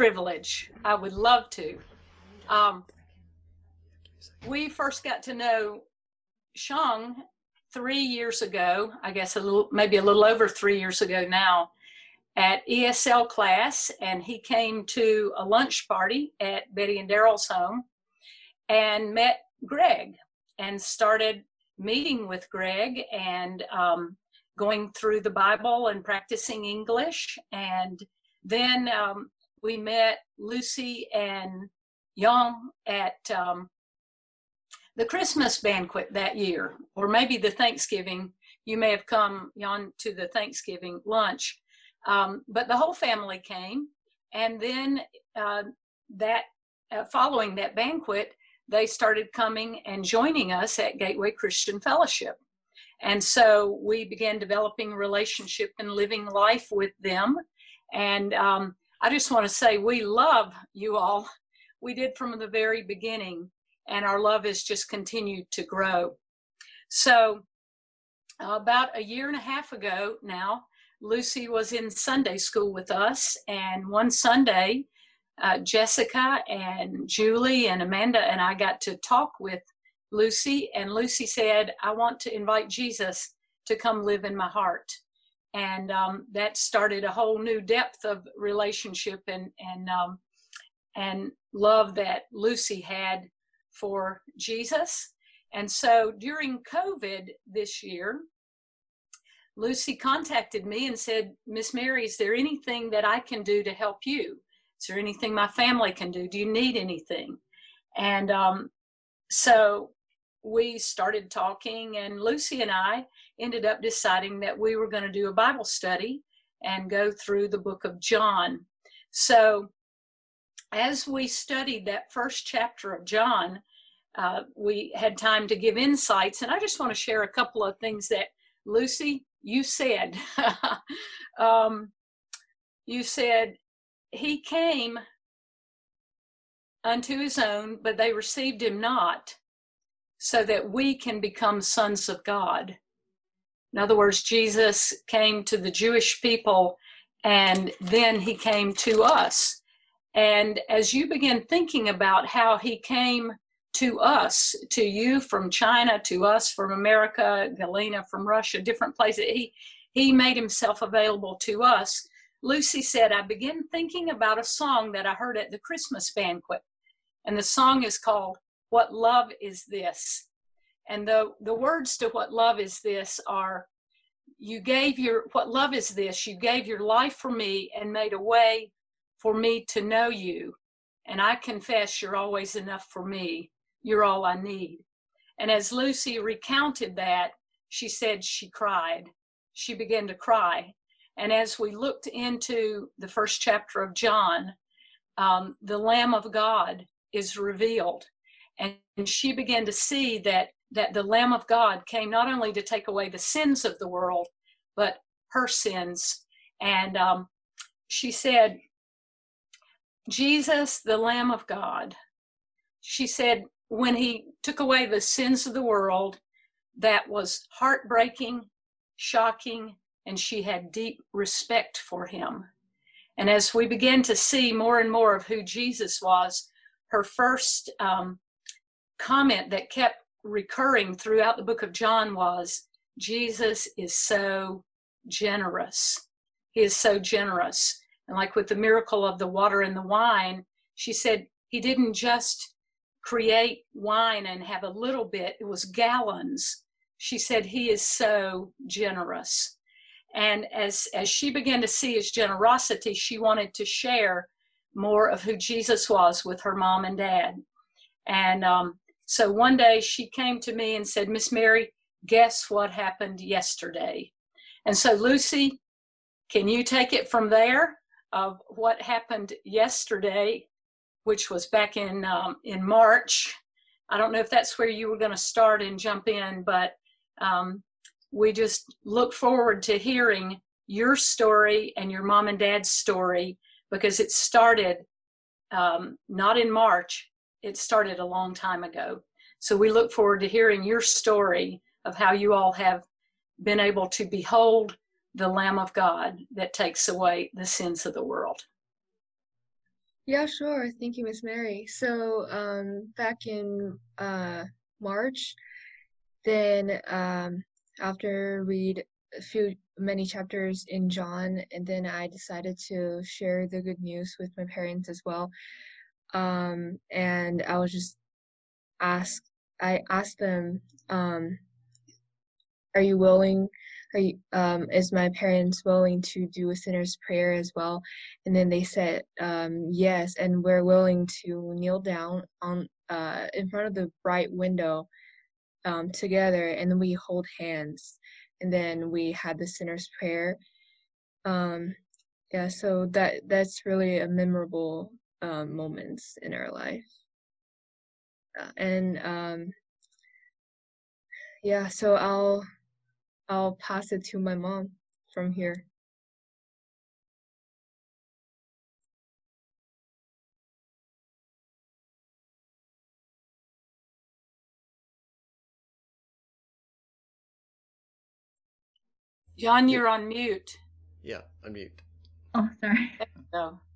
privilege. I would love to. Um, we first got to know Shang three years ago, I guess a little, maybe a little over three years ago now, at ESL class, and he came to a lunch party at Betty and Daryl's home and met Greg and started meeting with Greg and um, going through the Bible and practicing English. And then um, we met Lucy and Young at um, the Christmas banquet that year, or maybe the Thanksgiving. You may have come on to the Thanksgiving lunch, um, but the whole family came. And then uh, that uh, following that banquet, they started coming and joining us at Gateway Christian Fellowship. And so we began developing relationship and living life with them. And um, I just want to say we love you all. We did from the very beginning and our love has just continued to grow. So, about a year and a half ago now, Lucy was in Sunday school with us, and one Sunday, uh, Jessica and Julie and Amanda and I got to talk with Lucy, and Lucy said, I want to invite Jesus to come live in my heart. And um, that started a whole new depth of relationship and, and, um, and love that Lucy had for Jesus. And so during COVID this year, Lucy contacted me and said, Miss Mary, is there anything that I can do to help you? Is there anything my family can do? Do you need anything? And um, so we started talking, and Lucy and I ended up deciding that we were going to do a Bible study and go through the book of John. So as we studied that first chapter of John, uh, we had time to give insights. And I just want to share a couple of things that Lucy, you said. um, you said, He came unto his own, but they received him not, so that we can become sons of God. In other words, Jesus came to the Jewish people and then he came to us. And as you begin thinking about how he came to us, to you from China, to us from America, Galena from Russia, different places. He, he made himself available to us. Lucy said, I began thinking about a song that I heard at the Christmas banquet. And the song is called What Love Is This? And the, the words to What Love Is This are, You gave your, what love is this? You gave your life for me and made a way for me to know you. And I confess you're always enough for me. You're all I need. And as Lucy recounted that, she said she cried. She began to cry. And as we looked into the first chapter of John, um, the Lamb of God is revealed. And, and she began to see that, that the Lamb of God came not only to take away the sins of the world, but her sins. And um, she said, Jesus, the Lamb of God. She said, when he took away the sins of the world, that was heartbreaking, shocking, and she had deep respect for him. And as we began to see more and more of who Jesus was, her first um, comment that kept recurring throughout the book of John was Jesus is so generous. He is so generous. And like with the miracle of the water and the wine, she said, He didn't just create wine and have a little bit, it was gallons. She said, He is so generous. And as, as she began to see his generosity, she wanted to share more of who Jesus was with her mom and dad. And um, so one day she came to me and said, Miss Mary, guess what happened yesterday? And so, Lucy, can you take it from there of what happened yesterday which was back in um, in March. I don't know if that's where you were going to start and jump in, but um, we just look forward to hearing your story and your mom and dad's story because it started um, not in March, it started a long time ago. So we look forward to hearing your story of how you all have been able to behold the Lamb of God that takes away the sins of the world. Yeah, sure. Thank you, Miss Mary. So, um, back in uh, March, then um, after read a few many chapters in John, and then I decided to share the good news with my parents as well. Um, and I was just asked, I asked them, um, "Are you willing?" Are you, um, is my parents willing to do a sinner's prayer as well? And then they said, um, yes, and we're willing to kneel down on uh, in front of the bright window um, together, and then we hold hands, and then we had the sinner's prayer. Um, yeah, so that that's really a memorable um, moments in our life, uh, and um, yeah, so I'll I'll pass it to my mom from here. John, you're on mute. Yeah, unmute. Oh, sorry. No.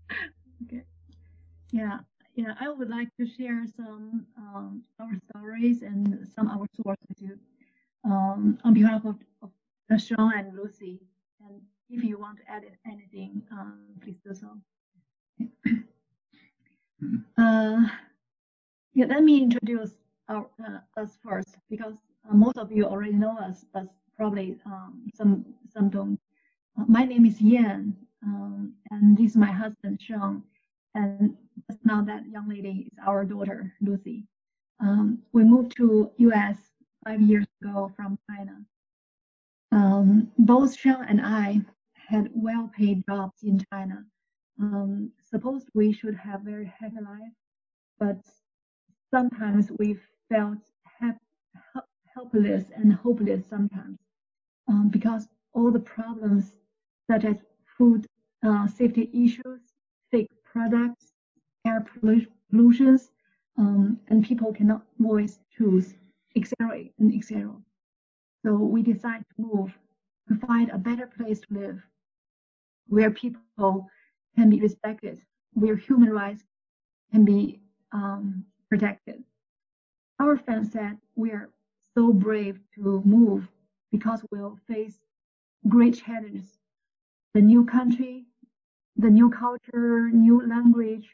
Okay. Yeah, yeah. I would like to share some um, our stories and some our sources with you um, on behalf of, of Sean and Lucy. And if you want to add anything, um, please do so. uh, yeah, let me introduce our, uh, us first because uh, most of you already know us, but probably um, some some don't. Uh, my name is Yan, um, and this is my husband Sean, and now that young lady is our daughter Lucy. Um, we moved to U.S. five years ago from China. Um, both Sean and I had well-paid jobs in China. Um, supposed we should have very happy life, but sometimes we felt helpless and hopeless sometimes um, because all the problems such as food uh, safety issues, fake products, air pollution, um, and people cannot voice choose, etc. and etc. So we decided to move to find a better place to live, where people can be respected, where human rights can be um, protected. Our fans said we are so brave to move because we'll face great challenges. The new country, the new culture, new language,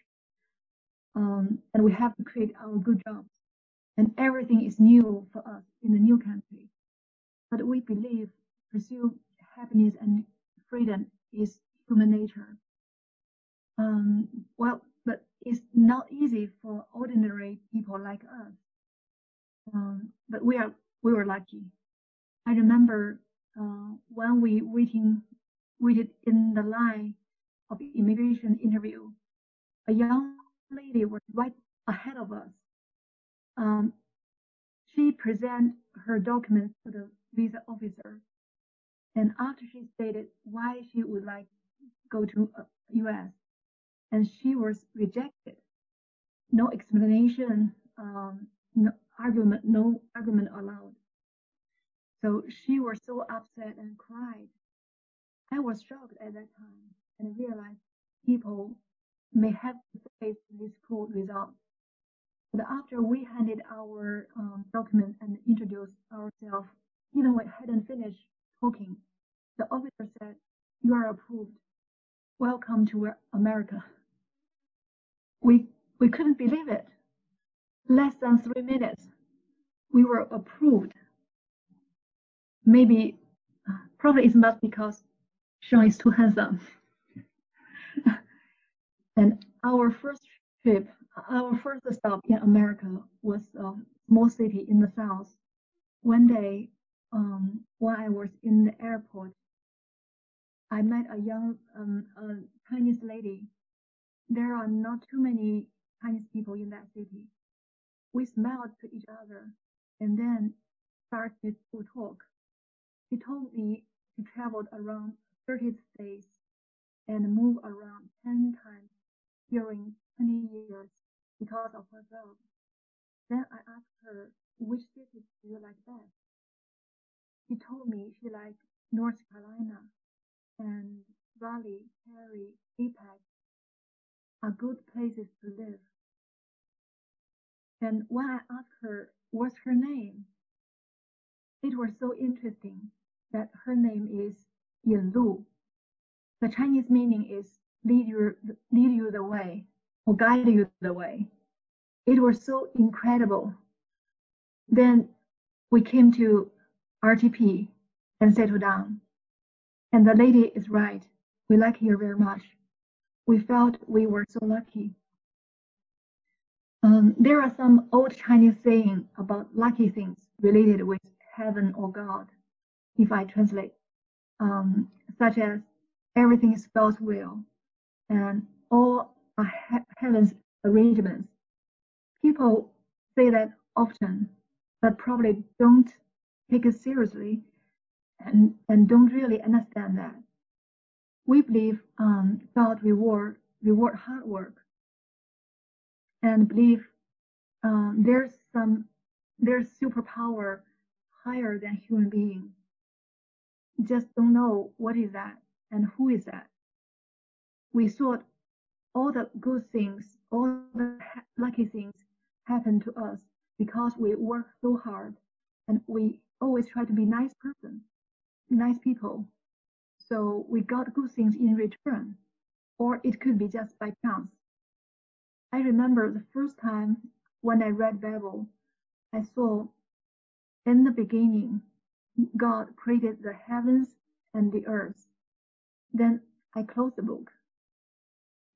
um, and we have to create our good jobs. And everything is new for us in the new country. But we believe pursue happiness and freedom is human nature. Um, well, but it's not easy for ordinary people like us. Um, but we are we were lucky. I remember uh, when we waiting waited in the line of immigration interview, a young lady was right ahead of us. Um, she presented her documents to the visa officer, and after she stated why she would like to go to U.S., uh, and she was rejected. No explanation, um, no argument, no argument allowed. So she was so upset and cried. I was shocked at that time and realized people may have to face this poor result. But after we handed our um, document and introduced ourselves, even we hadn't finished talking, the officer said, "You are approved. Welcome to America." We we couldn't believe it. Less than three minutes, we were approved maybe probably it's not because Sean is too handsome. And our first trip, our first stop in America was a small city in the south. One day, um, while I was in the airport, I met a young um, a Chinese lady. There are not too many Chinese people in that city. We smiled to each other and then started to talk. She told me she traveled around 30 states and moved around 10 times during 20 years because of her job. Then I asked her, which cities do you like best? She told me she liked North Carolina and Raleigh, Cary, Apex. are good places to live. And when I asked her what's her name, it was so interesting that her name is Yin Lu. The Chinese meaning is lead you, lead you the way or guide you the way. It was so incredible. Then we came to RTP and settled down. And the lady is right. We like here very much. We felt we were so lucky. Um, there are some old Chinese saying about lucky things related with heaven or God, if I translate, um, such as everything spells well and all heaven's arrangements. People say that often, but probably don't take it seriously and, and don't really understand that. We believe um, God reward reward hard work and believe um, there's some there's superpower higher than human being. Just don't know what is that and who is that. We thought all the good things, all the lucky things happen to us because we work so hard and we always try to be nice person, nice people. So we got good things in return, or it could be just by chance. I remember the first time when I read Bible, I saw in the beginning, God created the heavens and the earth. Then I closed the book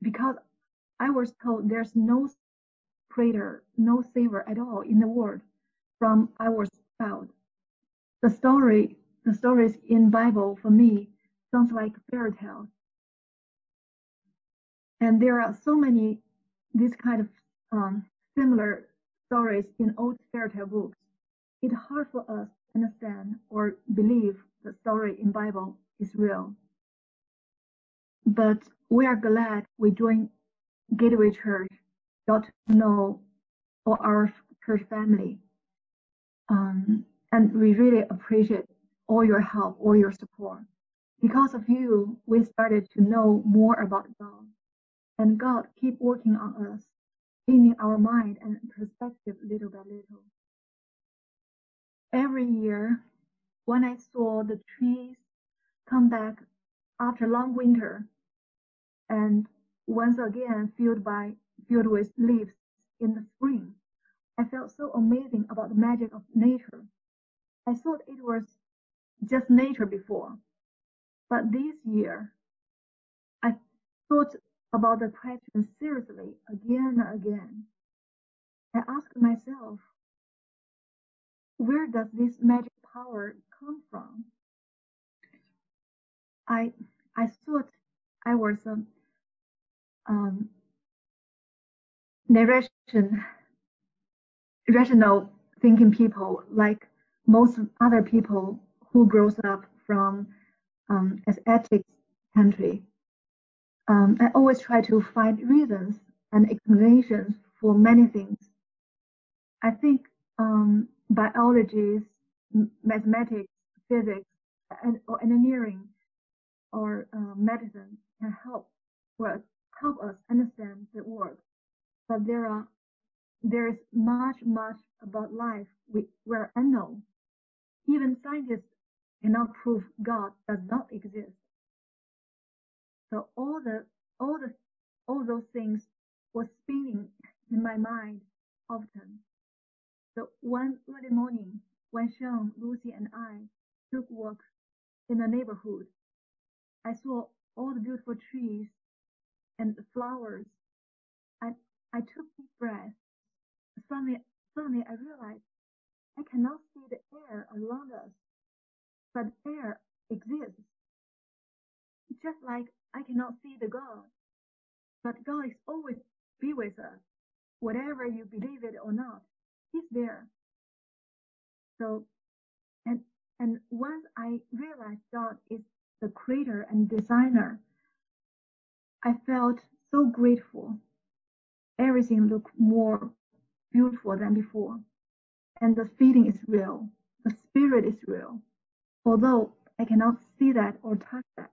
because I was told there's no creator, no savior at all in the world from I was child. The story, the stories in Bible for me sounds like fairy tales. And there are so many these kind of um, similar stories in old fairy tale books. It's hard for us to understand or believe the story in Bible is real. But we are glad we joined Gateway Church, got to know all our church family. Um, and we really appreciate all your help, all your support. Because of you, we started to know more about God. And God keep working on us, changing our mind and perspective little by little. Every year, when I saw the trees come back after long winter, and once again filled by filled with leaves in the spring. I felt so amazing about the magic of nature. I thought it was just nature before, but this year I thought about the question seriously again and again. I asked myself, where does this magic power come from? I I thought I was a um, narration, rational thinking people, like most other people who grows up from um, ethics country. Um, I always try to find reasons and explanations for many things. I think um, biology, mathematics, physics, and, or engineering, or uh, medicine can help us help us understand the world. But there are there is much, much about life we were unknown. Even scientists cannot prove God does not exist. So all the all the all those things were spinning in my mind often. So one early morning, when Sean, Lucy, and I took walk in the neighborhood, I saw all the beautiful trees and the flowers. I, I took deep breath. Suddenly, suddenly I realized I cannot see the air around us, but air exists. Just like I cannot see the God, but God is always be with us. Whatever you believe it or not, He's there. So, and and once I realized God is the creator and designer, I felt so grateful. Everything looked more beautiful than before. And the feeling is real. The spirit is real. Although I cannot see that or touch that.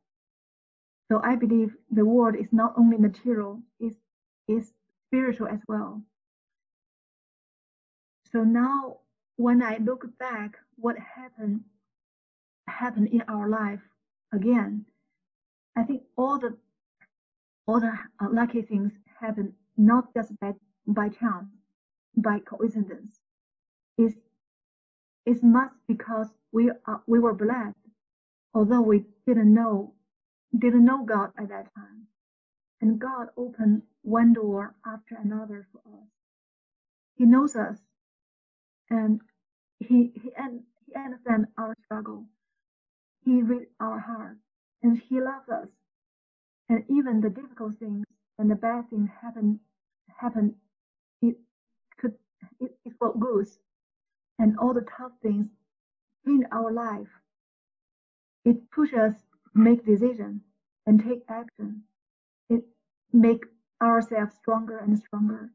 So I believe the world is not only material, it's is spiritual as well. So now when I look back, what happened happened in our life again, I think all the all the uh, lucky things happen not just by by chance, by coincidence. It's it's much because we are we were blessed, although we didn't know didn't know God at that time, and God opened one door after another for us. He knows us, and he he and he understands our struggle. He reads our heart, and he loves us. And even the difficult things and the bad things happen happen. It could it, it for good, and all the tough things in our life. It pushes us make decisions and take action. It make ourselves stronger and stronger,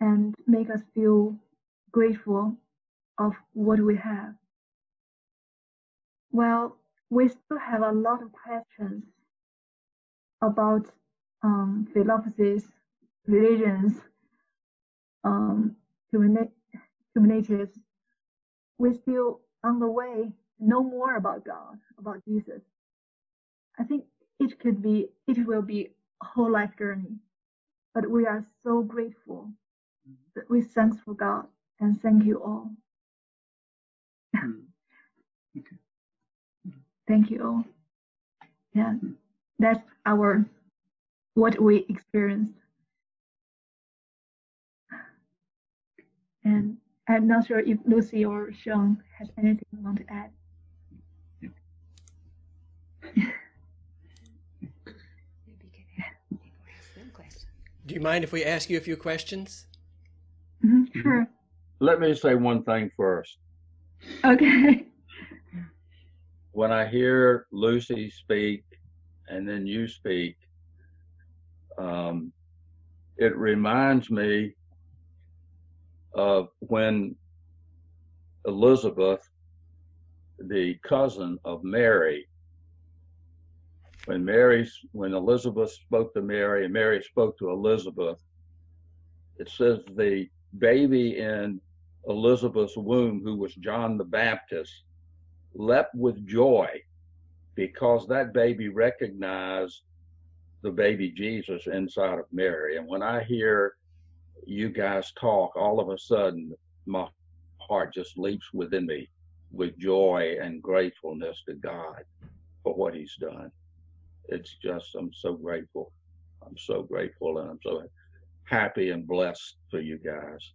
and make us feel grateful of what we have. Well, we still have a lot of questions about um, philosophies, religions, um, communities. We're still on the way to know more about God, about Jesus. I think it could be, it will be a whole life journey. But we are so grateful that we thanks for God and thank you all. Okay. Thank you all. Yeah, that's our what we experienced. And I'm not sure if Lucy or Sean has anything you want to add. Do you mind if we ask you a few questions? Mm -hmm, sure. Let me say one thing first. Okay. When I hear Lucy speak and then you speak, um, it reminds me of when Elizabeth, the cousin of Mary, when Mary, when Elizabeth spoke to Mary and Mary spoke to Elizabeth, it says the baby in Elizabeth's womb, who was John the Baptist, leapt with joy because that baby recognized the baby Jesus inside of Mary. And when I hear you guys talk, all of a sudden my heart just leaps within me with joy and gratefulness to God for what He's done. It's just, I'm so grateful. I'm so grateful and I'm so happy and blessed for you guys.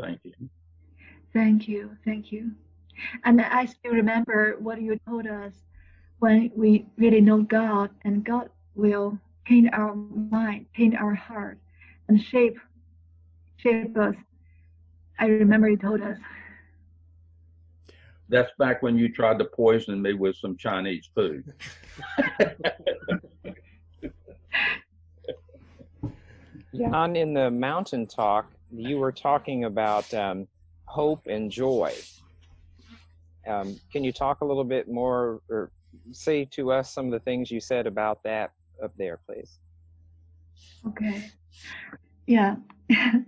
Thank you. Thank you. Thank you. And I still remember what you told us when we really know God and God will paint our mind, paint our heart, and shape shape us. I remember you told us. That's back when you tried to poison me with some Chinese food. John, in the mountain talk, you were talking about um, hope and joy. Um, can you talk a little bit more or say to us some of the things you said about that up there, please? Okay. Yeah. yeah,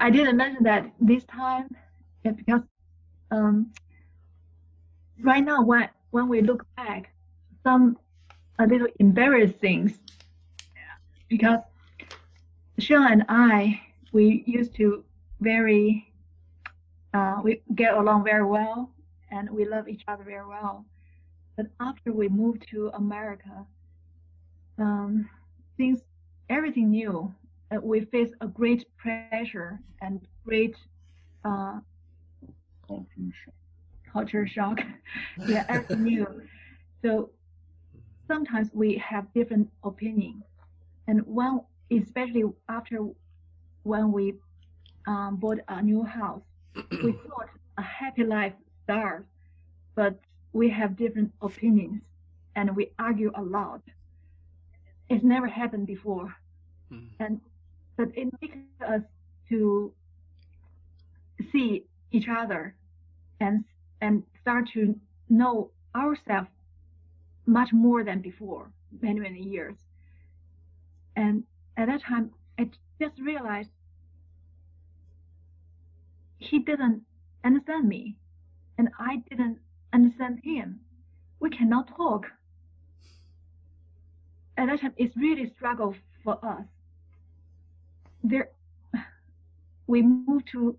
I didn't mention that this time yeah, because um, right now when when we look back, some a little embarrassing things because Sean and I we used to very uh, we get along very well and we love each other very well. But after we moved to America, um, things everything new. Uh, we face a great pressure and great uh, culture shock. yeah, everything new. So sometimes we have different opinions, and when especially after when we um, bought a new house, we thought a happy life starts, but we have different opinions and we argue a lot. It's never happened before, mm. and but it makes us to see each other and and start to know ourselves much more than before many many years And at that time, I just realized he didn't understand me, and I didn't understand him. We cannot talk. At that time, it's really struggle for us. There, we moved to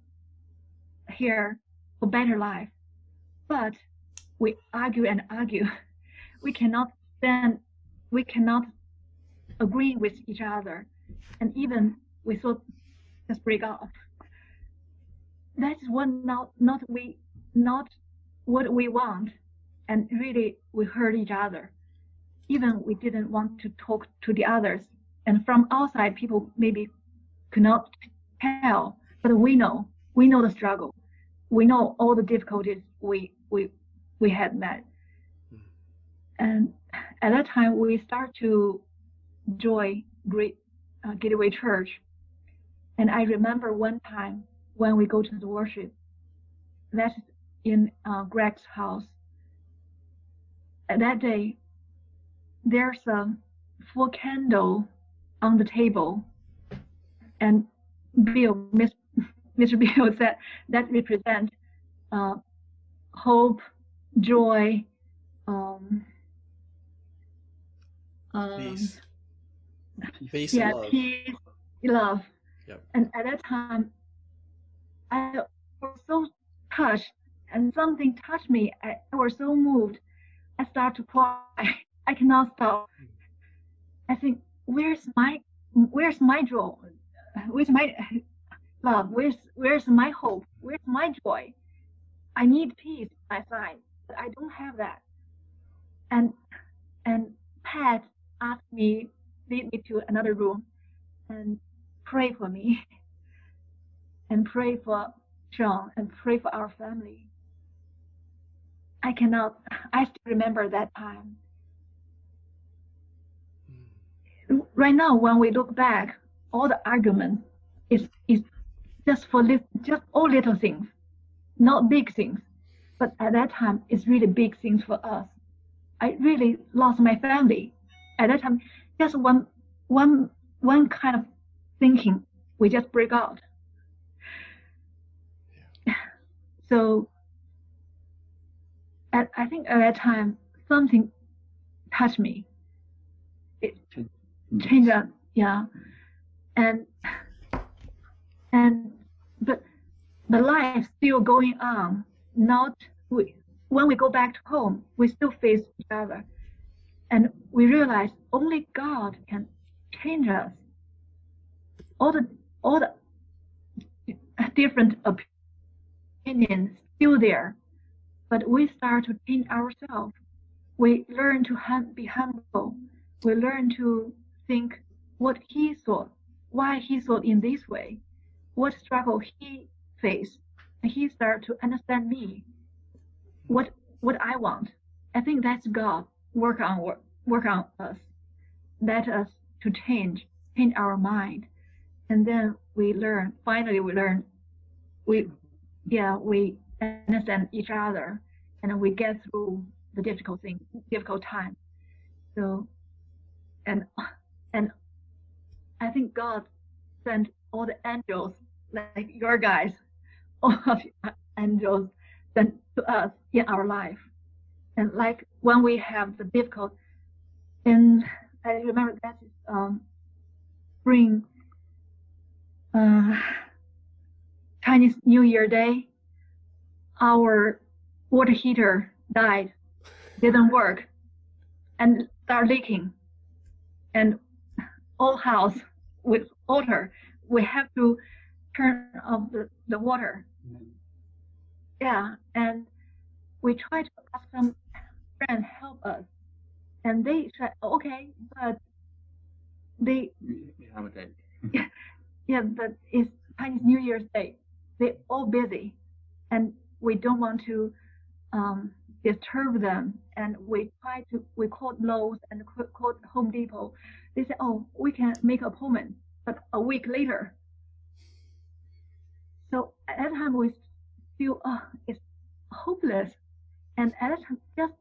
here for better life, but we argue and argue. We cannot stand. We cannot agree with each other, and even we thought just break off. That's what not not we not what we want, and really we hurt each other. Even we didn't want to talk to the others, and from outside people maybe could not tell, but we know we know the struggle, we know all the difficulties we we we had met, and at that time we start to join Great uh, Gateway Church, and I remember one time when we go to the worship, that's in uh, Greg's house. At that day, there's a full candle on the table, and Bill, Miss, Mr. Bill said that represents uh, hope, joy, um, um, Peace. Peace yeah, and love. peace, love. Yep. And at that time, I was so touched, and something touched me. I, I was so moved. I start to cry. I cannot stop. I think, where's my, where's my joy? Where's my love? Where's, where's my hope? Where's my joy? I need peace my side, but I don't have that. And, and Pat asked me, lead me to another room, and pray for me and pray for Sean and pray for our family. I cannot, I still remember that time. Right now, when we look back, all the argument is, is just for lit, just all little things, not big things. But at that time, it's really big things for us. I really lost my family. At that time, just one, one, one kind of thinking, we just break out. So at, I think at that time something touched me. It changed up, yeah. And and but the life still going on. Not we, when we go back to home, we still face each other, and we realize only God can change us. All the all the different opinions still there, but we start to change ourselves. We learn to hum- be humble. We learn to think what he thought, why he thought in this way, what struggle he faced. And he start to understand me, what what I want. I think that's God work on work, work on us, let us to change, change our mind, and then we learn. Finally, we learn. We, yeah, we understand each other, and we get through the difficult thing, difficult time. So, and and I think God sent all the angels, like your guys, all of your angels sent to us in our life. And like when we have the difficult, and I remember that is um, spring, uh, Chinese New Year Day, our water heater died, didn't work, and start leaking, and all house with water, we have to turn off the, the water. Yeah, and we try to ask some friends help us, and they said okay, but they yeah, but it's Chinese New Year's Day. They're all busy, and we don't want to um, disturb them. And we try to we called Lowe's and called Home Depot. They said, oh, we can make appointment, but a week later. So at that time we feel oh, it's hopeless, and at that time just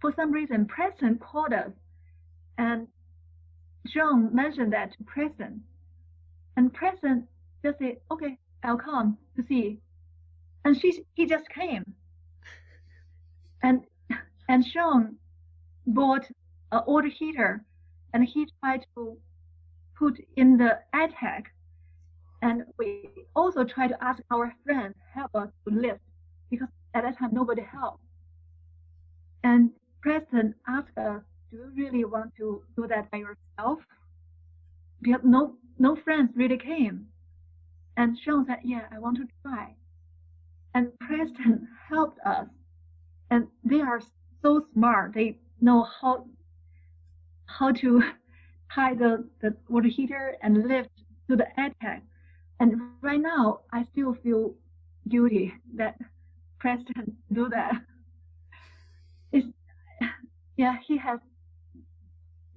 for some reason, Preston called us and John mentioned that to Preston, and Preston just said, "Okay, I'll come to see," and she he just came, and and Sean bought an water heater, and he tried to put in the attic, and we also tried to ask our friends help us to lift because at that time nobody helped, and Preston asked us, "Do you really want to do that by yourself?" Because no no friends really came. And Sean said, Yeah, I want to try. And Preston helped us. And they are so smart. They know how how to tie the, the water heater and lift to the attic. And right now I still feel guilty that Preston do that. It's yeah, he has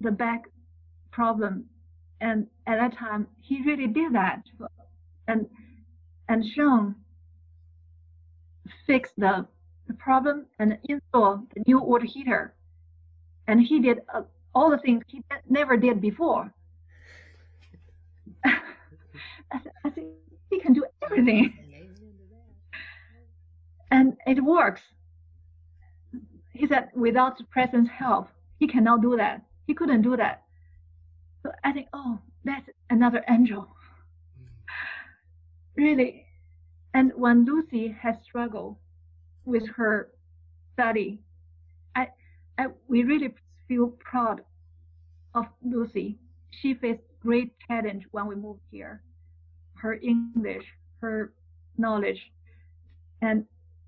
the back problem and at that time he really did that and and Sean fixed the, the problem and install the new water heater. And he did uh, all the things he never did before. I, I think he can do everything. And it works. He said without the Preston's help he cannot do that. He couldn't do that. So I think, oh, that's another angel. Really. And when Lucy has struggled with her study, I, I, we really feel proud of Lucy. She faced great challenge when we moved here. Her English, her knowledge, and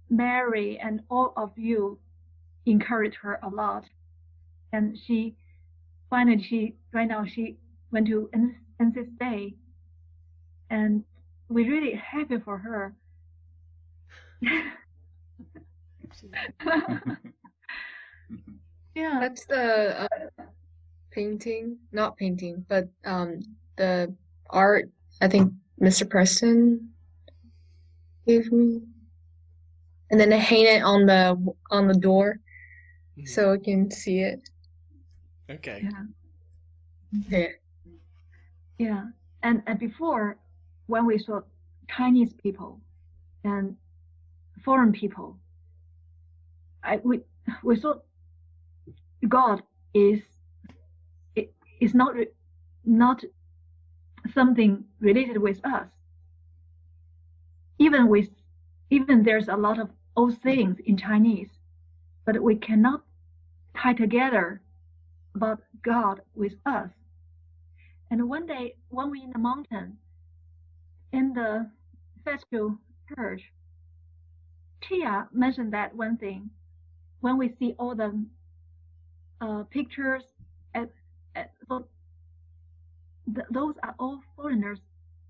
Mary and all of you encouraged her a lot. And she finally she right now she went to NC State, and we're really happy for her. yeah, That's the uh, painting, not painting, but um, the art. I think Mr. Preston gave me, and then I hang it on the on the door Mhm. so I can see it. Okay. yeah. Yeah. Yeah, and and before when we saw Chinese people and foreign people, I we we saw God is it is not not something related with us. Even with even there's a lot of old sayings in Chinese, but we cannot tie together about God with us. And one day, when we in the mountain, in the festival church, Tia mentioned that one thing. When we see all the uh, pictures, at, at, th- those are all foreigners,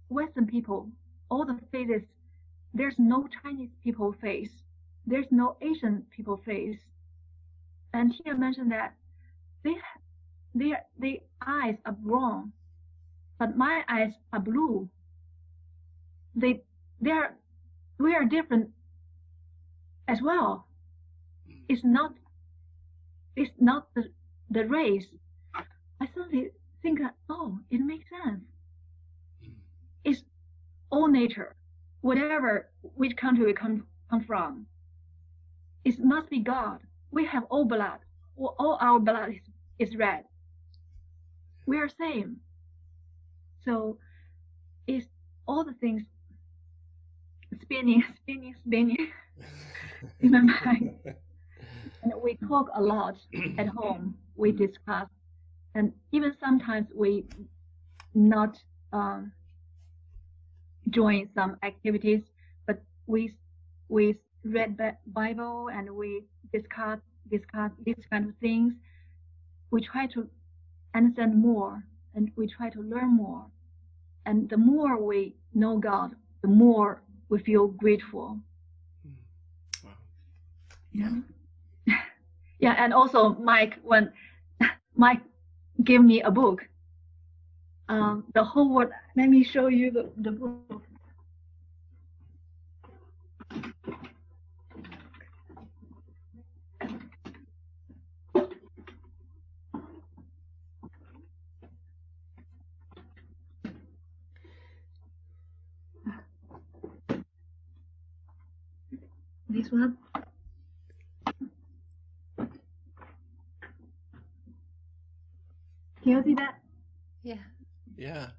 Western people, all the faces. There's no Chinese people face. There's no Asian people face. And Tia mentioned that they their their eyes are brown, but my eyes are blue. They they are we are different as well. It's not it's not the the race. I suddenly think that oh it makes sense. It's all nature, whatever which country we come come from. It must be God. We have all blood. All our blood is, is red we are same. So it's all the things spinning, spinning, spinning in my mind. And we talk a lot at home. We discuss, and even sometimes we not um, join some activities, but we we read the Bible and we discuss discuss these kind of things. We try to understand more and we try to learn more. And the more we know God, the more we feel grateful. Wow. Yeah. yeah, and also Mike, when Mike gave me a book, um, the whole world, let me show you the, the book. This one. Can you see that? Yeah. Yeah.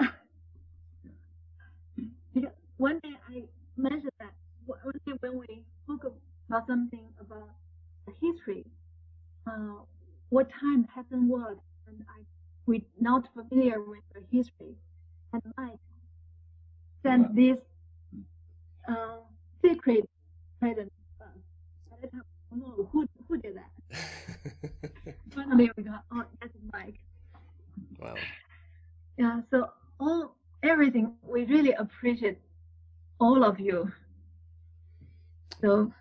Because one day I mentioned that one day when we spoke about something about the history, uh, what time happened what, and I we not familiar with the history, and Mike sent this uh, secret present. to us. At that I don't know who who did that. Finally, we got oh that's Mike. wow. Yeah, so all everything we really appreciate all of you. So,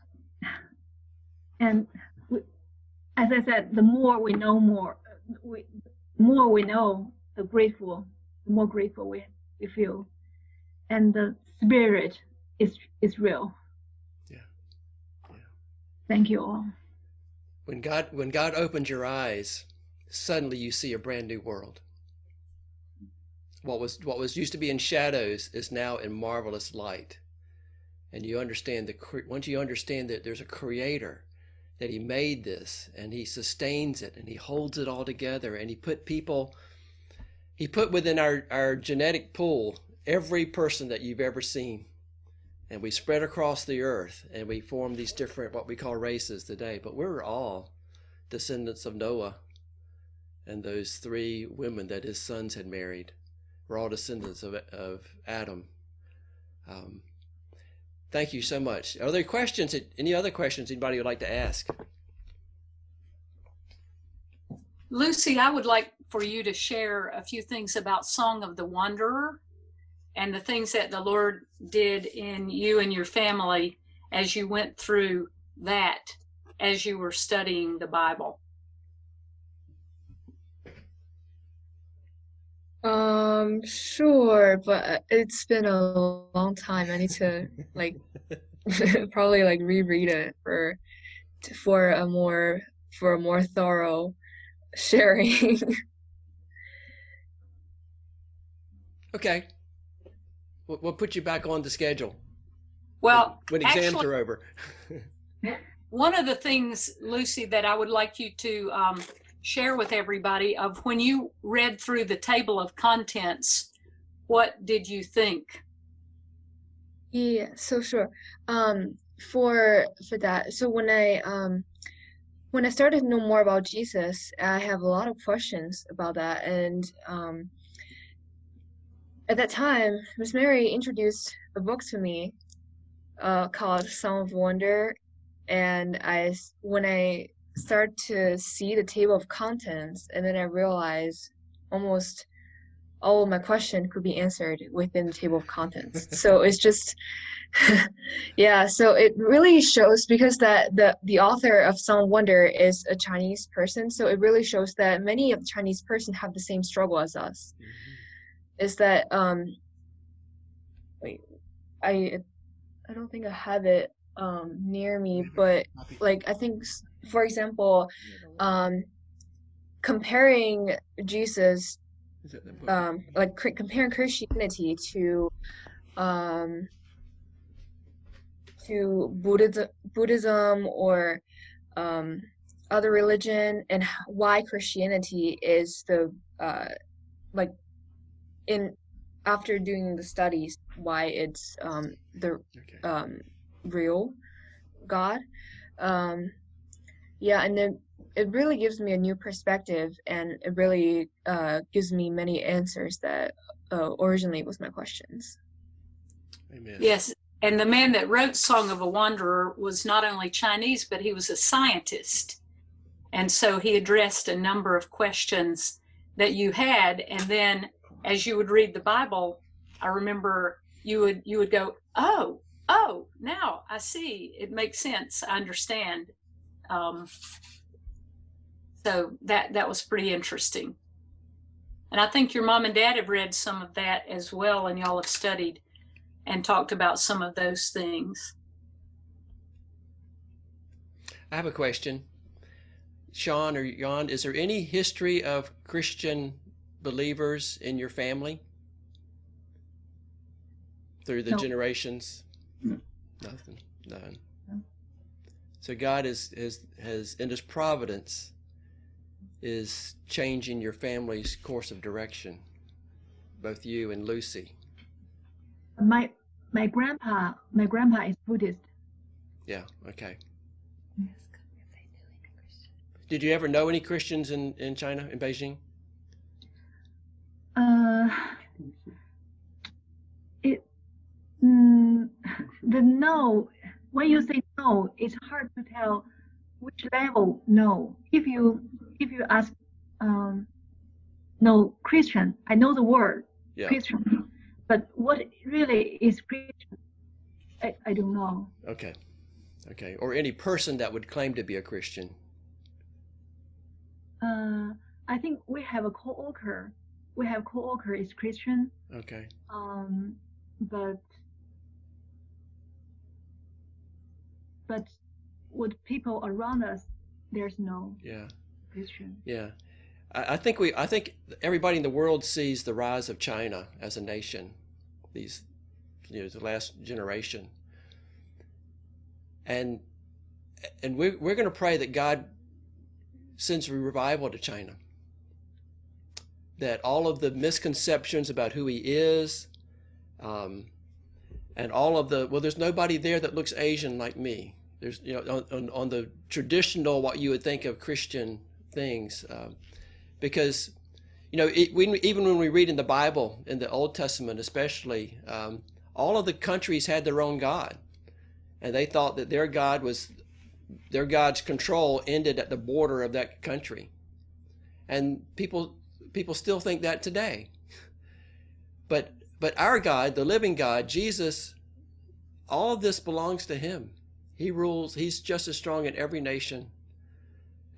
and we, as I said, the more we know more, we more we know, the grateful, the more grateful we we feel, and the spirit is is real. Yeah. Yeah. Thank you all. When God when God opens your eyes, suddenly you see a brand new world. What was what was used to be in shadows is now in marvelous light. And you understand the cre- once you understand that there's a creator that he made this and he sustains it and he holds it all together and he put people he put within our, our genetic pool every person that you've ever seen and we spread across the earth and we form these different what we call races today. But we're all descendants of noah and those three women that his sons had married. We're all descendants of, of adam. Um, thank you so much. Are there questions? Any other questions anybody would like to ask? Lucy, I would like for you to share a few things about Song of the Wanderer and the things that the Lord did in you and your family as you went through that as you were studying the Bible. Um, sure, but it's been a long time. I need to like probably like reread it for for a more for a more thorough sharing. okay we'll, we'll put you back on the schedule Well, when exams actually- are over one of the things, Lucy, that I would like you to um, share with everybody of when you read through the table of contents, what did you think? Yeah, so sure. Um, for for that, so when I um when I started to know more about Jesus, I have a lot of questions about that, and um at that time, Miss Mary introduced a book to me, uh, called Song of Wonder, and I when I start to see the table of contents, and then I realize almost all of my question could be answered within the table of contents. so it's just yeah, so it really shows because that the the author of Song of Wonder is a Chinese person, so it really shows that many of the Chinese person have the same struggle as us. Is that um wait, I I don't think I have it um near me, but like I think for example, um comparing Jesus Is that the book? um like cr- comparing Christianity to um to Buddhism Buddhism or um other religion and why Christianity is the uh like in after doing the studies why it's um the okay um real God. Um yeah, and then it really gives me a new perspective and it really uh gives me many answers that uh, originally was my questions. amen Yes, and the man that wrote Song of a Wanderer was not only Chinese, but he was a scientist. And so he addressed a number of questions that you had. And then as you would read the Bible, I remember you would you would go, Oh, oh, now I see. It makes sense. I understand. Um, so that that was pretty interesting. And I think your mom and dad have read some of that as well, and y'all have studied and talked about some of those things. I have a question. Sean or Jan, is there any history of Christian believers in your family? Through the No. generations? No. Nothing. None. No. So God is has has in His providence is changing your family's course of direction, both you and Lucy. My my grandpa my grandpa is Buddhist. Yeah. Okay. Did you ever know any Christians in in China in Beijing? Uh, it mm, the no when you say no, it's hard to tell which level no. If you if you ask um, no Christian, I know the word Yeah. Christian, but what really is Christian, I, I don't know. Okay. Okay. Or any person that would claim to be a Christian. Uh, I think we have a co-worker. We have co-worker is Christian. Okay. Um, but but with people around us, there's no Yeah. Christian. Yeah. I, I think we I think everybody in the world sees the rise of China as a nation. These you know, the last generation. And and we're we're gonna pray that God sends a revival to China. That all of the misconceptions about who he is, um, and all of the well, there's nobody there that looks Asian like me. There's you know on, on, on the traditional what you would think of Christian things, um, because you know it, when, even when we read in the Bible in the Old Testament especially, um, all of the countries had their own God, and they thought that their God was their God's control ended at the border of that country, and people people still think that today. But but our God, the living God, Jesus, all this belongs to Him. He rules. He's just as strong in every nation,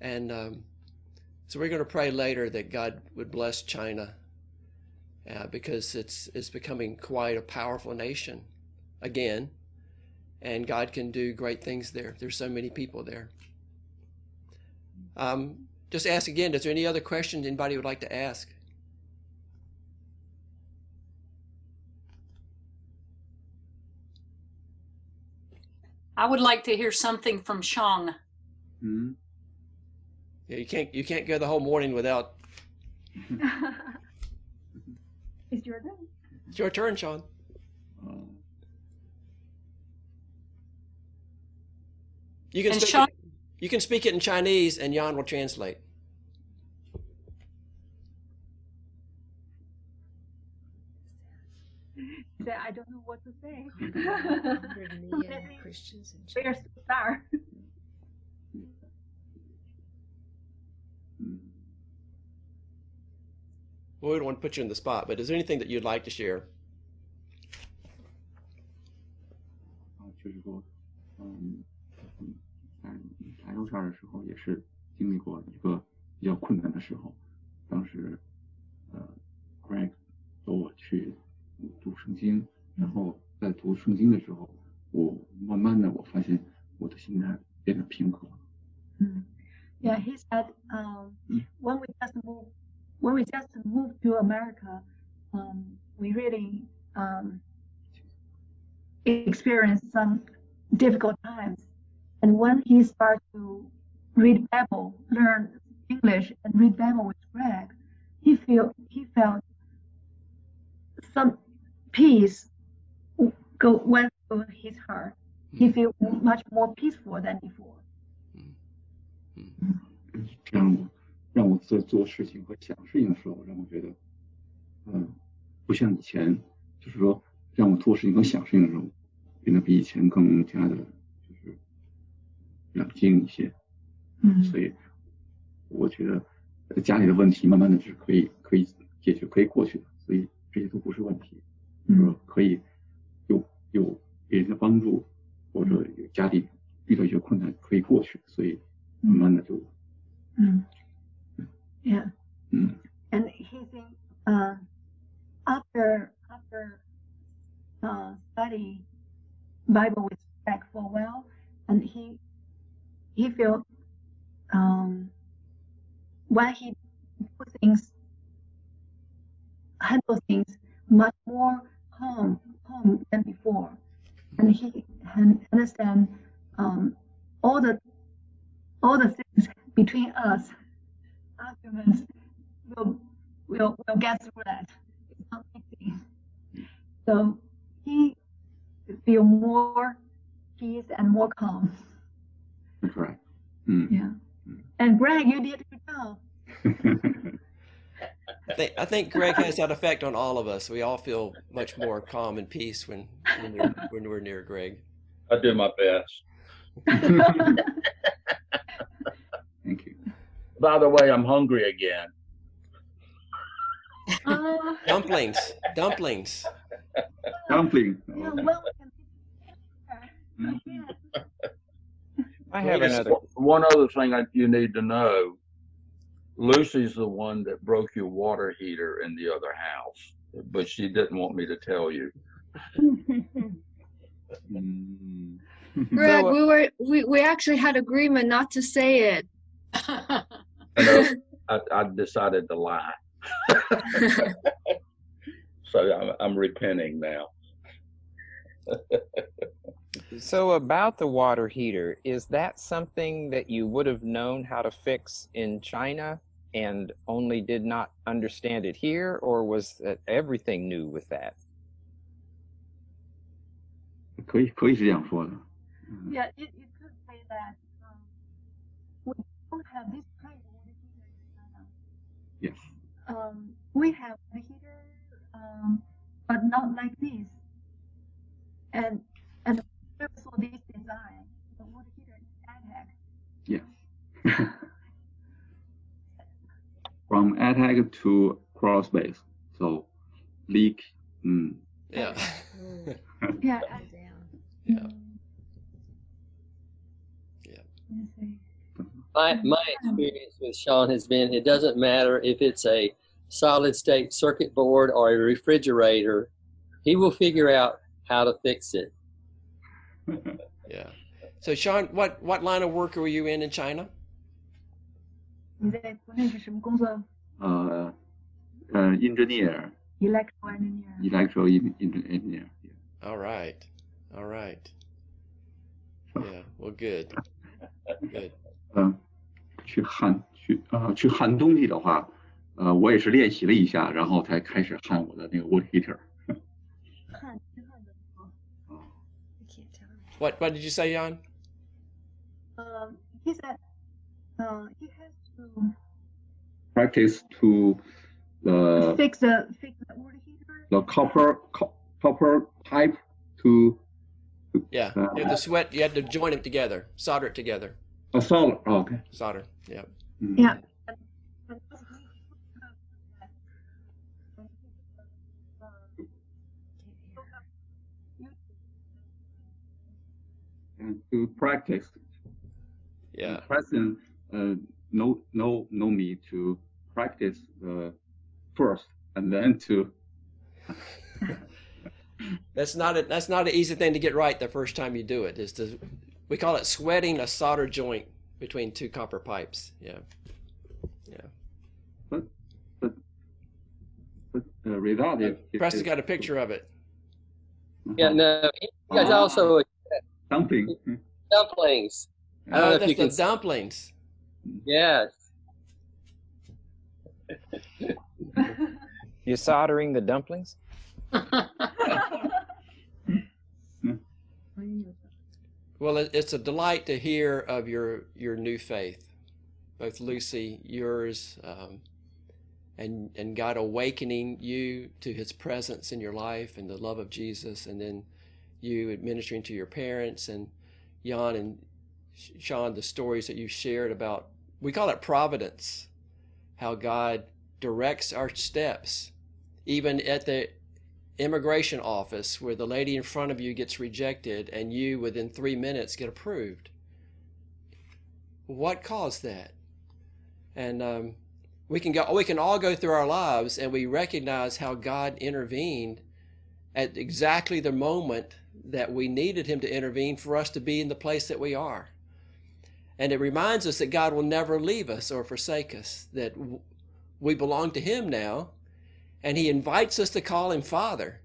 and um, so we're going to pray later that God would bless China, uh, because it's it's becoming quite a powerful nation, again, and God can do great things there. There's so many people there. Um, just ask again. Is there any other questions anybody would like to ask? I would like to hear something from Shang. Mm. Yeah, you can't you can't go the whole morning without. it's your turn. It's your turn, Sean. Uh, You can And speak. Sean- it, you can speak it in Chinese, and Yan will translate. Say, I don't know what to say. Hundred million Maybe Christians in China. Where's the star? mm. Well, we don't want to put you in the spot, but is there anything that you'd like to share? 啊，就是说，嗯，嗯，在查邮圈的时候也是经历过一个比较困难的时候，当时，呃，Greg 找我去 读圣经，然后在读圣经的时候，我慢慢的我发现我的心态变得平和了。 Mm. Yeah, he said um, Mm. when we just moved, when we just moved to America, um, we really um, experienced some difficult times. And when he started to read Bible, learn English, and read Bible with Greg, he feel he felt some peace go went through his heart. He felt much more peaceful than before. 这样我让我在做事情和想事情的时候，让我觉得，嗯，不像以前，就是说让我做事情和想事情的时候，变得比以前更加的，就是冷静一些。 Mm. 所以我觉得呃家里的问题慢慢的是可以可以解决可以过去的，所以这些都不是问题，就是 说可以有有别人的帮助，或者有家里遇到一些困难可以过去，所以慢慢的就 Mm. Yeah. 嗯 and he think uh, after after uh, study Bible with Greg for a while, and he he felt um, when he do things handle things much more calm calm than before. and he can understand um, all the all the things between us. Arguments will will will get through that. It's not easy. So he feel more peace and more calm. That's right. Mm. Yeah. And Greg, you did good job. I think, I think Greg has that effect on all of us. We all feel much more calm and peace when when we're, when we're near Greg. I do my best. Thank you. By the way, I'm hungry again. Uh, Dumplings, dumplings. Dumpling. yeah, Okay. well, we can Mm. I have another. One other thing I, you need to know, Lucy's the one that broke your water heater in the other house, but she didn't want me to tell you. Mm. Greg, So, uh, we were we, we actually had agreement not to say it. I, I, I decided to lie. so I'm, I'm repenting now. So about the water heater, is that something that you would have known how to fix in China and only did not understand it here, or was that everything new with that? 可以可以是这样说的。嗯 Yeah, you, you could say that um, we don't have this kind of water heater in China. Yes. Um, we have the heater, um, but not like this. And and for this design, the water heater is ATAC. Yes. From attack to crawl space. So leak. Mm. Yeah. Yeah. Down. Yeah. Yeah. let me see. My, my experience with Sean has been it doesn't matter if it's a solid state circuit board or a refrigerator, he will figure out how to fix it Yeah. So Sean, what what line of work were you in in China? 你在国内是什么工作呃呃，engineer, ？Electrical engineer. electrical en- en- engineer. All right. All right. Yeah. Well, good. Good. 嗯，去焊去呃去焊东西的话，呃，我也是练习了一下，然后才开始焊我的那个 water heater。 What what did you say, Jan? Um, he said, uh, he has to Practice to the fix the fix the water heater. the copper co- copper pipe to Yeah. You had to sweat. You had to join them together, solder it together, a solder. Oh, okay. solder. Yeah. Mm. Yeah. And, and And to practice. Yeah. Present, uh, no no no need to practice the first and then to That's not a, that's not an easy thing to get right the first time you do it. Is to we call it sweating a solder joint between two copper pipes. Yeah. Yeah. But but the result uh, is, is Preston's got a picture of it. Yeah, no, he has uh-huh. also dumpling. dumplings. I don't know Oh, if that's you can. the dumplings. Yes. You're soldering the dumplings? Well, it's a delight to hear of your your new faith, both Lucy, yours, um, and and God awakening you to His presence in your life and the love of Jesus, and then you administering to your parents and Jan and Sean the stories that you shared about. We call it providence, how God directs our steps, even at the immigration office where the lady in front of you gets rejected and you within three minutes get approved. What caused that? And um, we can go. We can all go through our lives and we recognize how God intervened at exactly the moment that we needed Him to intervene for us to be in the place that we are. And it reminds us that God will never leave us or forsake us. That we belong to Him now, and He invites us to call Him Father.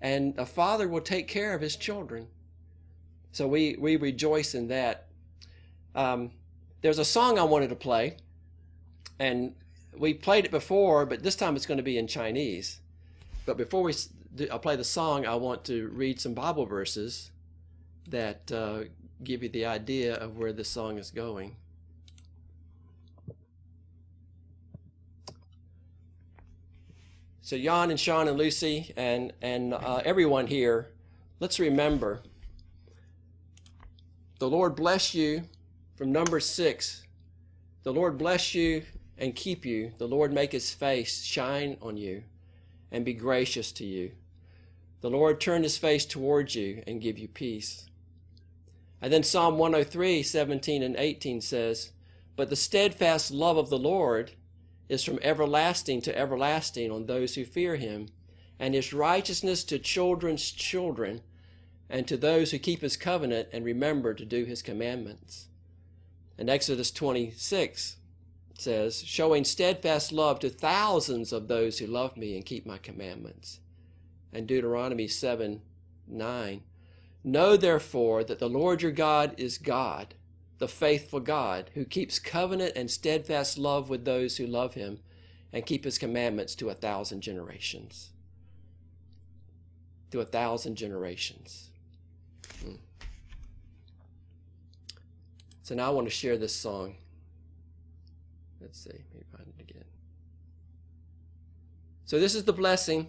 and a father will take care of his children. So we, we rejoice in that. Um, there's a song I wanted to play, and we played it before, but this time it's going to be in Chinese. But before we I play the song, I want to read some Bible verses that uh, give you the idea of where this song is going. So Jan and Sean and Lucy and and uh, everyone here, let's remember. The Lord bless you from number six. The Lord bless you and keep you. The Lord make his face shine on you and be gracious to you. The Lord turn his face towards you and give you peace. And then Psalm 103, 17 and 18 says, But the steadfast love of the Lord is from everlasting to everlasting on those who fear him, and his righteousness to children's children, and to those who keep his covenant and remember to do his commandments. And Exodus 26 says, showing steadfast love to thousands of those who love me and keep my commandments. And Deuteronomy 7 9. Know therefore that the Lord your God is God, the faithful God, who keeps covenant and steadfast love with those who love him and keep his commandments to a thousand generations. To a thousand generations. Hmm. So now I want to share this song. Let's see, maybe find it again. So this is the blessing.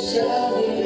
想你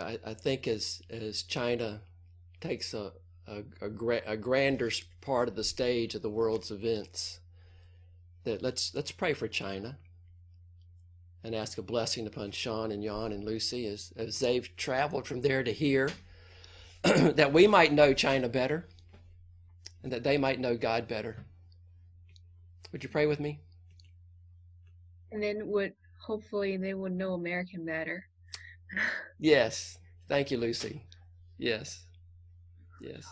I, I think as as China takes a a, a, gra- a grander part of the stage of the world's events, that let's let's pray for China and ask a blessing upon Sean and Jan and Lucy as, as they've traveled from there to here, that we might know China better and that they might know God better. Would you pray with me? And then would hopefully they would know American better. Yes. Thank you, Lucy. Yes. Yes.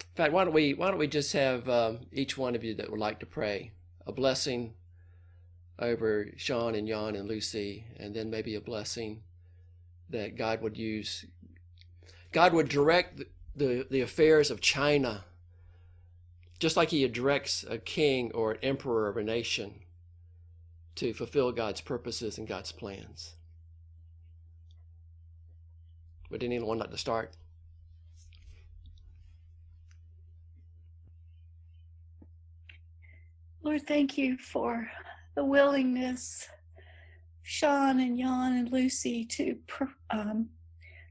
In fact, why don't we why don't we just have um, each one of you that would like to pray a blessing over Sean and Jan and Lucy, and then maybe a blessing that God would use. God would direct the, the, the affairs of China just like He directs a king or an emperor of a nation to fulfill God's purposes and God's plans. Would anyone like to start? Lord, thank you for the willingness, Sean and Jan and Lucy, to um,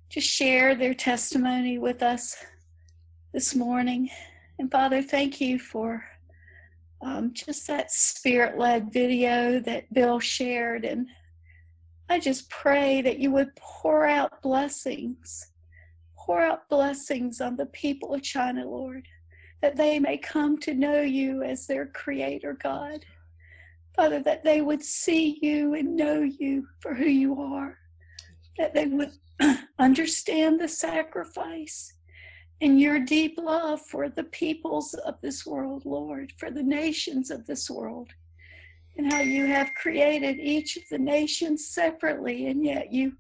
just share their testimony with us this morning. And Father, thank you for um, just that spirit led video that Bill shared. And I just pray that you would pour out blessings, pour out blessings on the people of China, Lord that they may come to know you as their creator, God. Father, that they would see you and know you for who you are, that they would understand the sacrifice and your deep love for the peoples of this world, Lord, for the nations of this world, and how you have created each of the nations separately, and yet you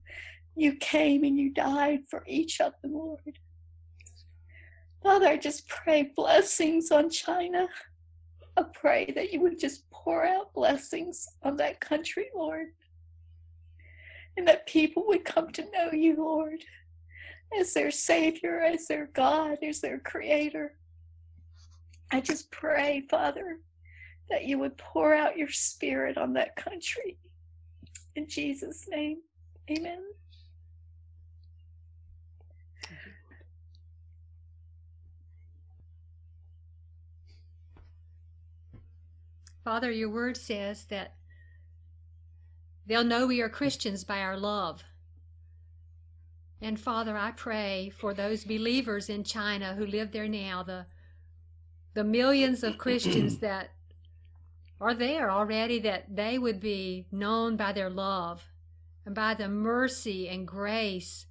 you came and you died for each of them, Lord. Father, I just pray blessings on China. I pray that you would just pour out blessings on that country, Lord. And that people would come to know you, Lord, as their Savior, as their God, as their Creator. I just pray, Father, that you would pour out your Spirit on that country. In Jesus' name, amen. Father, your word says that they'll know we are Christians by our love. And Father, I pray for those believers in China who live there now, the the millions of Christians that are there already, that they would be known by their love and by the mercy and grace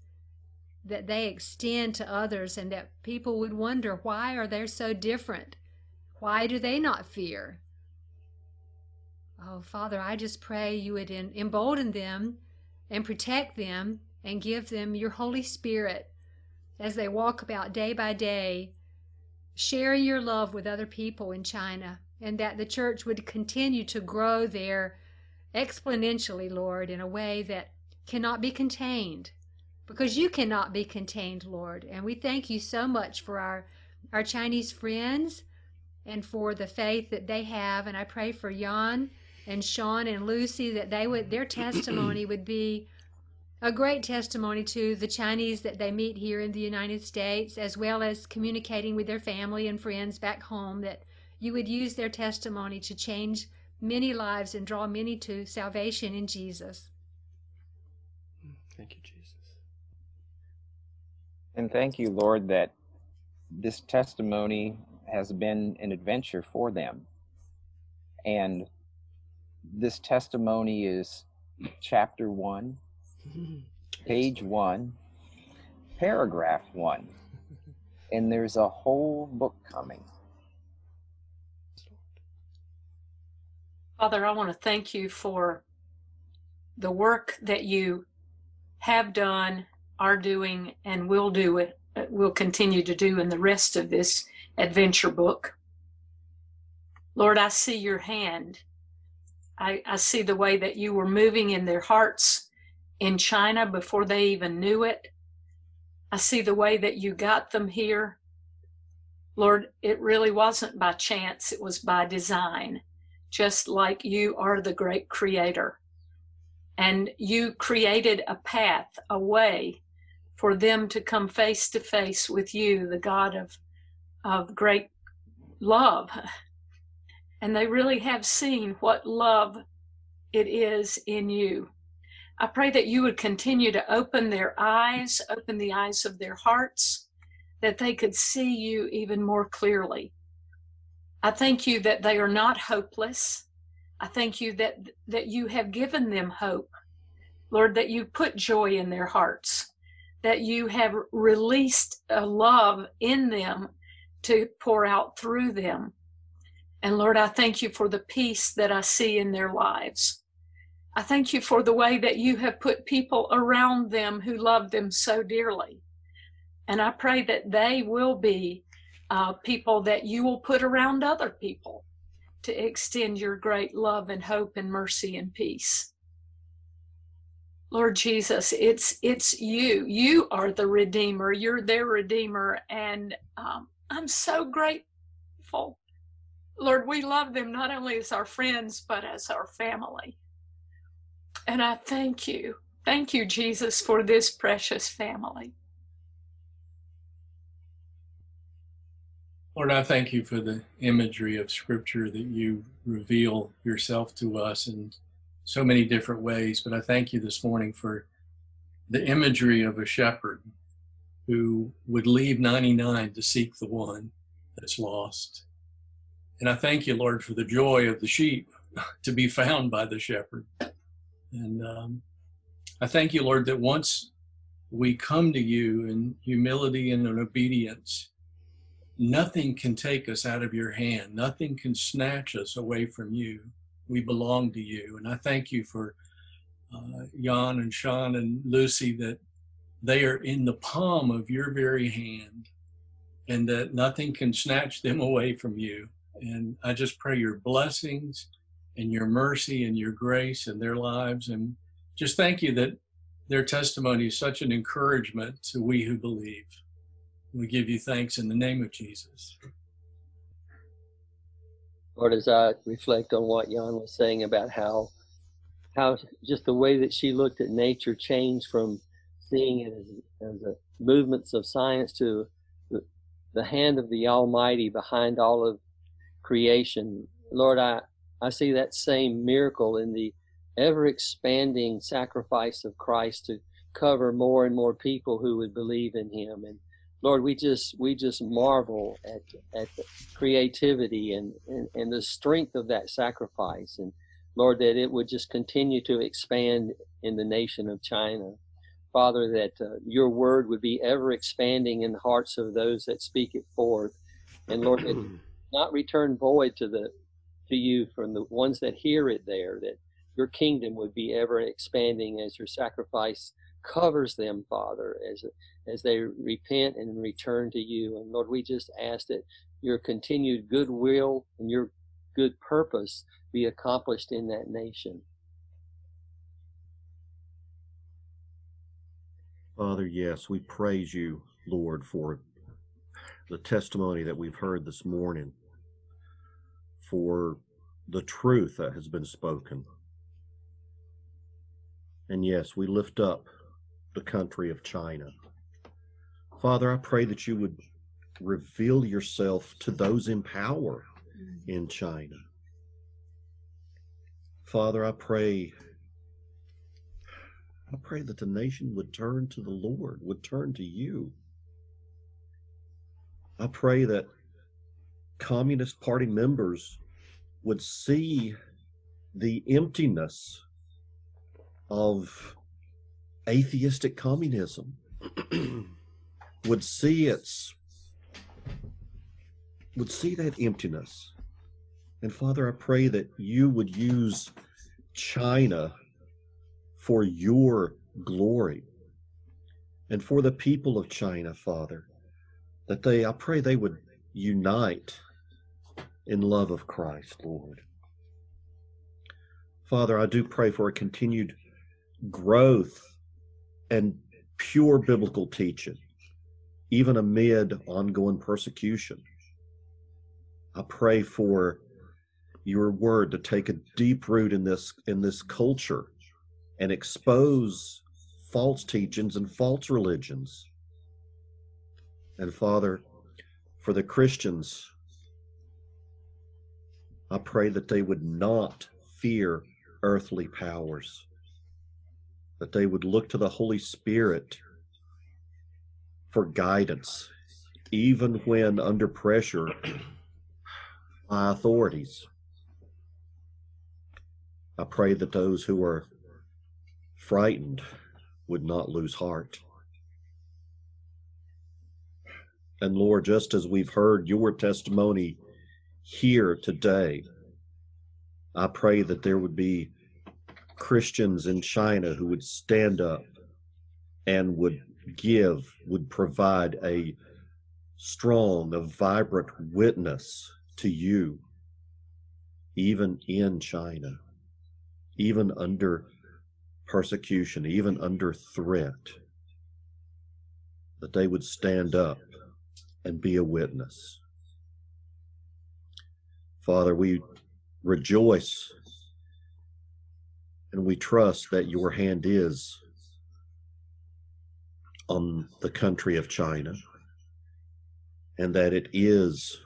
that they extend to others and that people would wonder why are they so different? Why do they not fear? Oh, Father, I just pray you would embolden them and protect them and give them your Holy Spirit as they walk about day by day, sharing your love with other people in China, and that the church would continue to grow there exponentially, Lord, in a way that cannot be contained. Because you cannot be contained, Lord. And we thank you so much for our, our Chinese friends and for the faith that they have. And I pray for Jan and Sean and Lucy that they would their testimony would be a great testimony to the Chinese that they meet here in the United States, as well as communicating with their family and friends back home, that you would use their testimony to change many lives and draw many to salvation in Jesus. Thank you, Jesus. And thank you, Lord, that this testimony has been an adventure for them. And this testimony is chapter one, page one, paragraph one, and there's a whole book coming. Father, I want to thank you for the work that you have done, are doing, and will do it, will continue to do in the rest of this adventure book. Lord, I see your hand I, I see the way that you were moving in their hearts in China before they even knew it. I see the way that you got them here. Lord, it really wasn't by chance, it was by design, just like you are the great creator. And you created a path, a way for them to come face to face with you, the God of, of great love. And they really have seen what love it is in you. I pray that you would continue to open their eyes, open the eyes of their hearts, that they could see you even more clearly. I thank you that they are not hopeless. I thank you that that you have given them hope. Lord, that you put joy in their hearts, that you have released a love in them to pour out through them. And Lord, I thank you for the peace that I see in their lives. I thank you for the way that you have put people around them who love them so dearly. And I pray that they will be uh, people that you will put around other people to extend your great love and hope and mercy and peace. Lord Jesus, it's it's you. You are the Redeemer. You're their Redeemer, and um, I'm so grateful. Lord, we love them not only as our friends but as our family. And I thank you. Thank you, Jesus, for this precious family. Lord, I thank you for the imagery of Scripture that you reveal yourself to us in so many different ways. But I thank you this morning for the imagery of a shepherd who would leave 99 to seek the one that's lost. And I thank you, Lord, for the joy of the sheep to be found by the shepherd. And um, I thank you, Lord, that once we come to you in humility and in obedience, nothing can take us out of your hand. Nothing can snatch us away from you. We belong to you. And I thank you for uh, Jan and Sean and Lucy that they are in the palm of your very hand and that nothing can snatch them away from you. And I just pray your blessings and your mercy and your grace in their lives. And just thank you that their testimony is such an encouragement to we who believe. We give you thanks in the name of Jesus. Lord, as I reflect on what Jan was saying about how how just the way that she looked at nature changed from seeing it as, as movements of science to the, the hand of the Almighty behind all of creation. Lord, I, I see that same miracle in the ever expanding sacrifice of Christ to cover more and more people who would believe in him. And Lord, we just we just marvel at at the creativity and, and, and the strength of that sacrifice. And Lord, that it would just continue to expand in the nation of China. Father, that uh, your word would be ever expanding in the hearts of those that speak it forth. And Lord, that not return void to the to you from the ones that hear it there, that your kingdom would be ever expanding as your sacrifice covers them, Father, as as they repent and return to you. And Lord, we just ask that your continued goodwill and your good purpose be accomplished in that nation. Father, yes, we praise you, Lord, for the testimony that we've heard this morning for the truth that has been spoken. And yes, we lift up the country of China. Father, I pray that you would reveal yourself to those in power mm-hmm. in China. Father, I pray I pray that the nation would turn to the Lord, would turn to you. I pray that Communist Party members would see the emptiness of atheistic communism, would see its would see that emptiness. And Father, I pray that you would use China for your glory and for the people of China, Father, that they, I pray they would unite in love of Christ, Lord. Father, I do pray for a continued growth and pure biblical teaching, even amid ongoing persecution. I pray for your word to take a deep root in this in this culture and expose false teachings and false religions. And Father, for the Christians, I pray that they would not fear earthly powers, that they would look to the Holy Spirit for guidance, even when under pressure by authorities. I pray that those who are frightened would not lose heart. And Lord, just as we've heard your testimony here today, I pray that there would be Christians in China who would stand up and would give, would provide a strong, a vibrant witness to you, even in China, even under persecution, even under threat, that they would stand up and be a witness. Father, we rejoice and we trust that your hand is on the country of China and that it is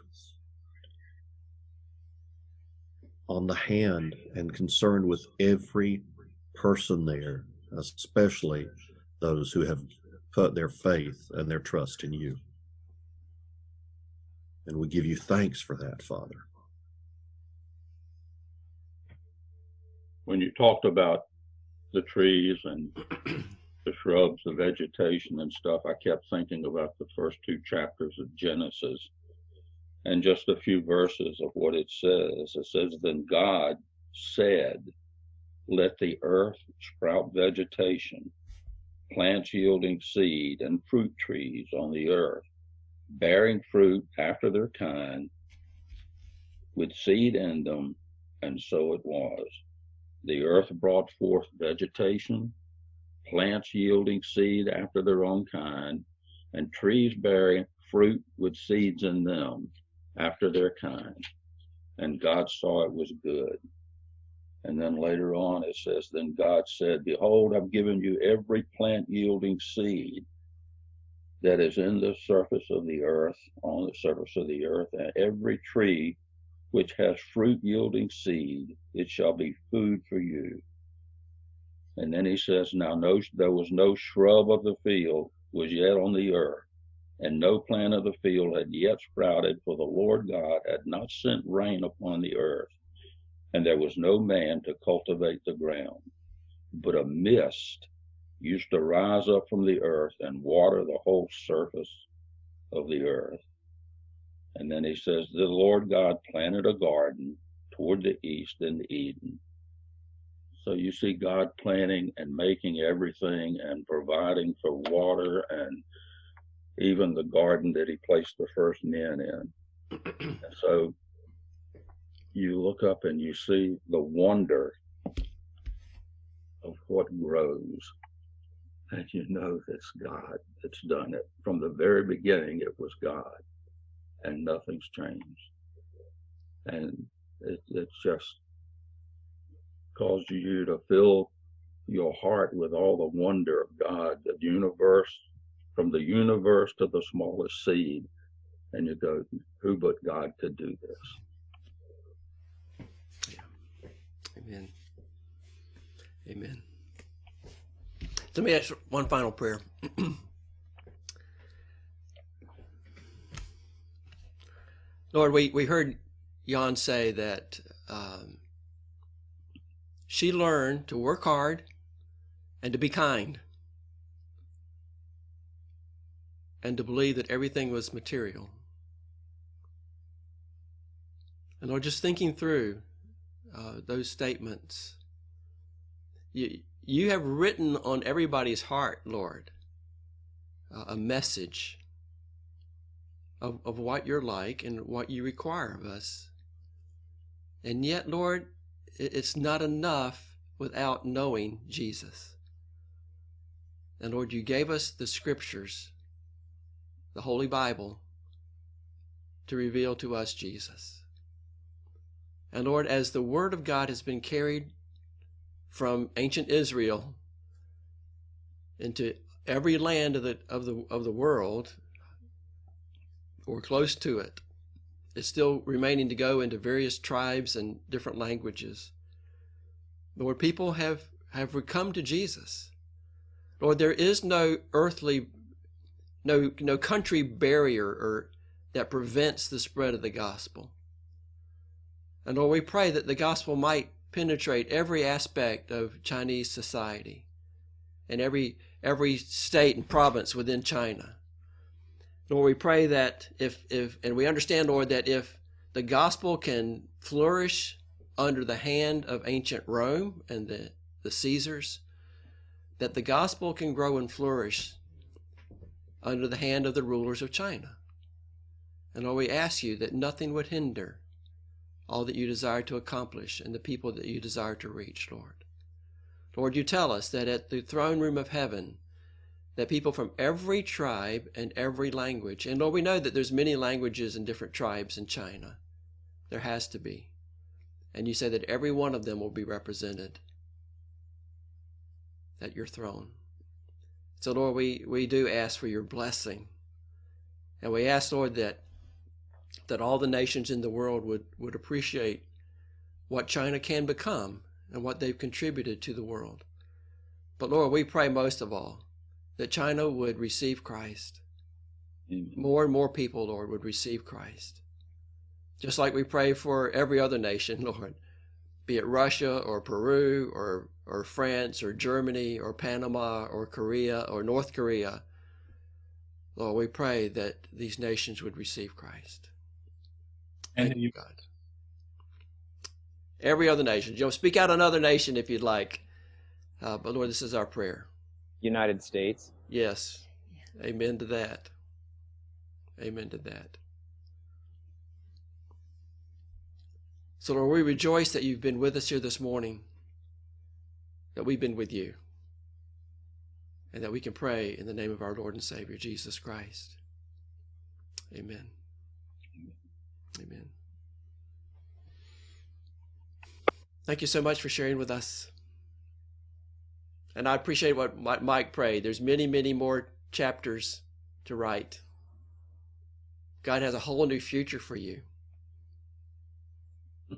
on the hand and concerned with every person there, especially those who have put their faith and their trust in you. And we give you thanks for that, Father. When you talked about the trees and the shrubs, the vegetation and stuff, I kept thinking about the first two chapters of Genesis and just a few verses of what it says. It says, Then God said, Let the earth sprout vegetation, plants yielding seed, and fruit trees on the earth bearing fruit after their kind, with seed in them, and so it was. The earth brought forth vegetation, plants yielding seed after their own kind, and trees bearing fruit with seeds in them after their kind. And God saw it was good. And then later on it says, Then God said, Behold, I've given you every plant yielding seed that is in the surface of the earth, on the surface of the earth, and every tree which has fruit yielding seed, it shall be food for you. And then he says, Now no, there was no shrub of the field was yet on the earth, and no plant of the field had yet sprouted, for the Lord God had not sent rain upon the earth, and there was no man to cultivate the ground. But a mist used to rise up from the earth and water the whole surface of the earth. And then he says, The Lord God planted a garden toward the east in Eden. So you see God planting and making everything and providing for water and even the garden that he placed the first men in. and so you look up and you see the wonder of what grows and you know that's God that's done it. From the very beginning, it was God, and nothing's changed. And it, it just caused you to fill your heart with all the wonder of God, the universe, from the universe to the smallest seed. And you go, who but God could do this? Amen. Amen. Let me ask one final prayer. Lord, we, we heard Jan say that um, she learned to work hard and to be kind and to believe that everything was material. And Lord, just thinking through uh, those statements, you, you have written on everybody's heart, Lord, uh, a message of, of what you're like and what you require of us. And yet, Lord, it's not enough without knowing Jesus. And Lord, you gave us the scriptures, the Holy Bible, to reveal to us Jesus. And Lord, as the Word of God has been carried from ancient Israel into every land of the of the of the world or close to it. It's still remaining to go into various tribes and different languages. Lord, people have have come to Jesus. Lord, there is no earthly, no no country barrier or that prevents the spread of the gospel. And Lord, we pray that the gospel might penetrate every aspect of Chinese society and every every state and province within China. Lord, we pray that if if and we understand, Lord, that if the gospel can flourish under the hand of ancient Rome and the, the Caesars, that the gospel can grow and flourish under the hand of the rulers of China. And Lord, we ask you that nothing would hinder all that you desire to accomplish and the people that you desire to reach, Lord. Lord, you tell us that at the throne room of heaven, that people from every tribe and every language, and Lord, we know that there's many languages and different tribes in China. There has to be. And you say that every one of them will be represented at your throne. So, Lord, we, we do ask for your blessing. And we ask, Lord, that that all the nations in the world would, would appreciate what China can become and what they've contributed to the world. But Lord, we pray most of all that China would receive Christ. Amen. More and more people, Lord, would receive Christ. Just like we pray for every other nation, Lord, be it Russia or Peru or, or France or Germany or Panama or Korea or North Korea. Lord, we pray that these nations would receive Christ. And you, God. Every other nation. You know, speak out another nation if you'd like. Uh, but Lord, this is our prayer. United States. Yes. Amen to that. Amen to that. So, Lord, we rejoice that you've been with us here this morning, that we've been with you, and that we can pray in the name of our Lord and Savior, Jesus Christ. Amen. Amen. Thank you so much for sharing with us. And I appreciate what Mike prayed. There's many, many more chapters to write. God has a whole new future for you.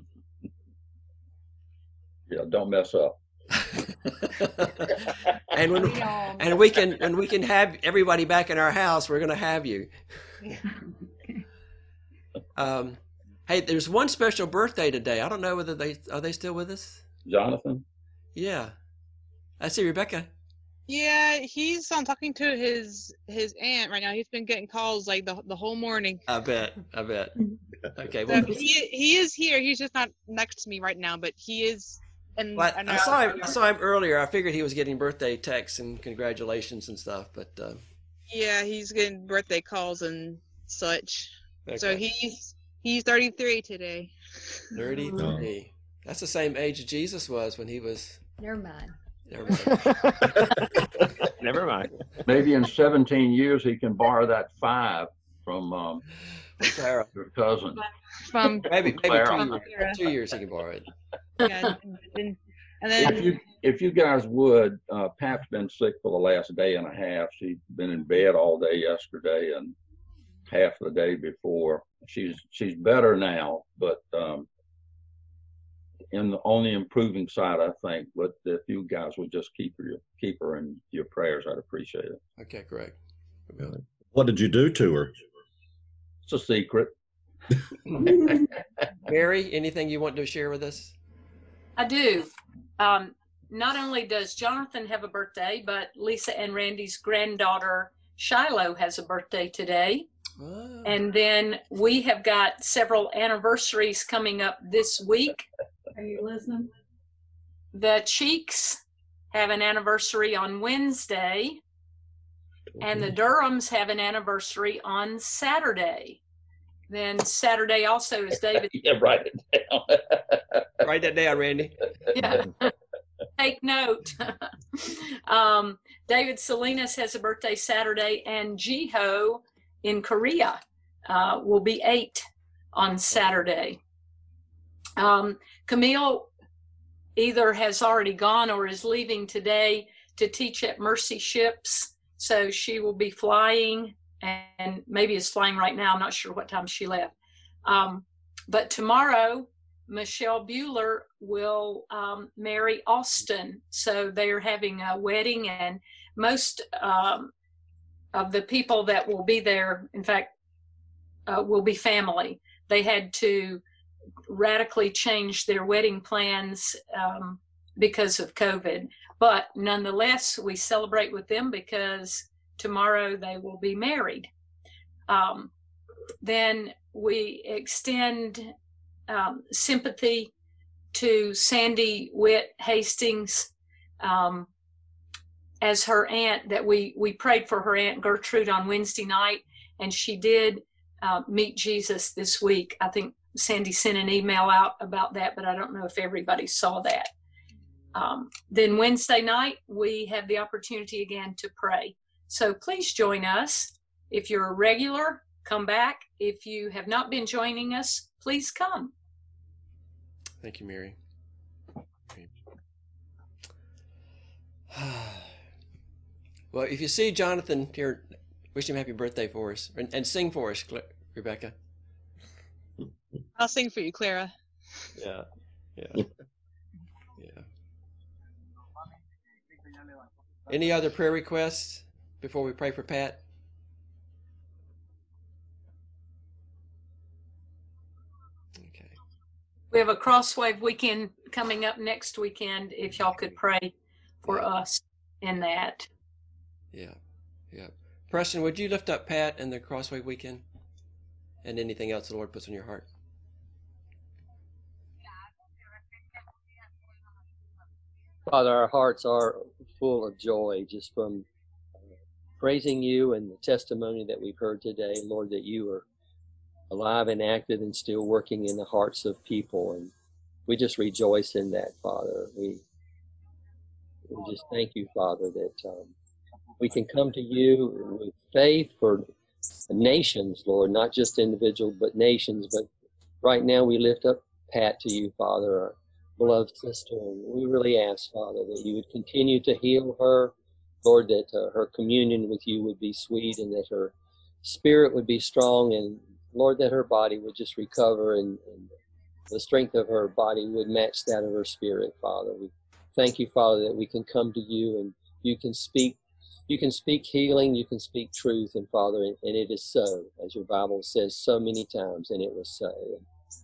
Yeah, don't mess up. and when and we can and we can have everybody back in our house, we're going to have you. um, hey, there's one special birthday today. I don't know whether they are they still with us. Jonathan. Yeah, I see Rebecca. Yeah, he's on talking to his his aunt right now. He's been getting calls like the the whole morning. I bet. I bet. Okay. Well, so he he is here. He's just not next to me right now, but he is. And well, I, I, saw him. I saw him earlier. I figured he was getting birthday texts and congratulations and stuff. But uh, yeah, he's getting birthday calls and such. Okay. So he's he's 33 today. 33. That's the same age Jesus was when he was. Never mind. Never mind. Never mind. Maybe in 17 years he can borrow that five from um, Clara, your cousin. From maybe maybe two years, two years he can borrow it. Yeah, and, and then if you if you guys would, uh, Pat's been sick for the last day and a half. She's been in bed all day yesterday and half the day before. She's she's better now, but um, in the only improving side, I think. But if you guys would just keep her keep her in your prayers, I'd appreciate it. Okay, great. What did you do to her? It's a secret. Mary, anything you want to share with us? I do. Um, not only does Jonathan have a birthday, but Lisa and Randy's granddaughter Shiloh has a birthday today. Oh. And then we have got several anniversaries coming up this week. Are you listening? The Cheeks have an anniversary on Wednesday, and the Durhams have an anniversary on Saturday. Then Saturday also is David. yeah, write it down. write that down, Randy. Yeah. Take note. um, David Salinas has a birthday Saturday, and Jiho in Korea uh, will be eight on Saturday. Um, Camille either has already gone or is leaving today to teach at Mercy Ships. So she will be flying and maybe is flying right now. I'm not sure what time she left. Um, but tomorrow, Michelle Bueller will um, marry Austin. So they are having a wedding, and most um, of the people that will be there, in fact, uh, will be family. They had to radically changed their wedding plans um, because of COVID. But nonetheless, we celebrate with them because tomorrow they will be married. Um, then we extend um, sympathy to Sandy Witt Hastings um, as her aunt that we we prayed for her aunt Gertrude on Wednesday night, and she did uh, meet Jesus this week. I think Sandy sent an email out about that, but I don't know if everybody saw that. Um, then Wednesday night we have the opportunity again to pray. So please join us. If you're a regular, come back. If you have not been joining us, please come. Thank you, Mary. Well, if you see Jonathan here, wish him happy birthday for us and, and sing for us, Rebecca. I'll sing for you, Clara. Yeah, yeah, yeah. Any other prayer requests before we pray for Pat? Okay. We have a crosswave weekend coming up next weekend. If y'all could pray for us in that. Yeah, yeah. Preston, would you lift up Pat and the Crossway weekend, and anything else the Lord puts on your heart? Father, our hearts are full of joy just from praising you and the testimony that we've heard today, Lord, that you are alive and active and still working in the hearts of people. And we just rejoice in that, Father. We, we just thank you, Father, that um, we can come to you with faith for nations, Lord, not just individuals, but nations. But right now we lift up Pat to you, Father, beloved sister. We really ask, Father, that you would continue to heal her, Lord, that uh, her communion with you would be sweet and that her spirit would be strong and Lord, that her body would just recover and, and, the strength of her body would match that of her spirit, Father. We thank you, Father, that we can come to you and you can speak you can speak healing, you can speak truth, and Father, and it is so, as your Bible says so many times, and it was so.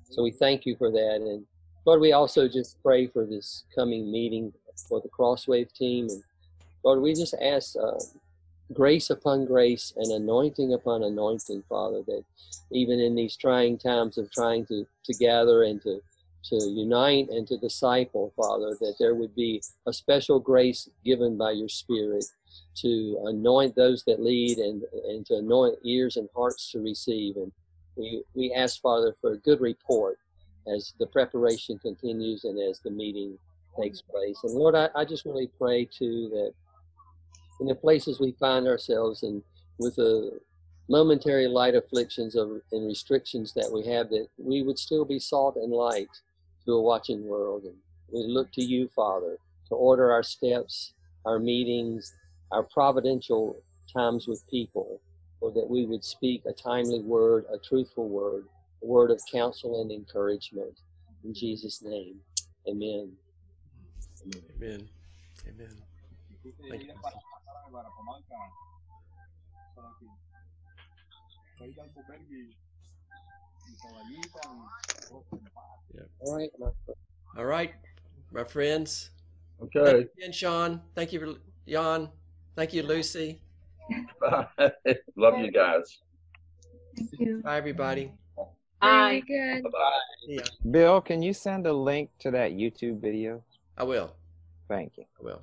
So we thank you for that. And Lord, we also just pray for this coming meeting for the Crosswave team. And Lord, we just ask uh, grace upon grace and anointing upon anointing, Father, that even in these trying times of trying to, to gather and to, to unite and to disciple, Father, that there would be a special grace given by your Spirit to anoint those that lead and, and to anoint ears and hearts to receive. And we, we ask, Father, for a good report as the preparation continues and as the meeting takes place. And Lord, I, I just really pray too that in the places we find ourselves and with the momentary light afflictions of, and restrictions that we have, that we would still be salt and light to a watching world. And we look to you, Father, to order our steps, our meetings, our providential times with people, or that we would speak a timely word, a truthful word, a word of counsel and encouragement. In Jesus' name, amen. Amen. Amen. Thank you. Yeah. All right. All right, my friends. Okay. And Sean. Thank you, for Jan. Thank you, Lucy. Love you guys. Thank you. Bye, everybody. Bye. Very good. Bye-bye. Yeah, Bill, can you send a link to that YouTube video? I will. Thank you. I will.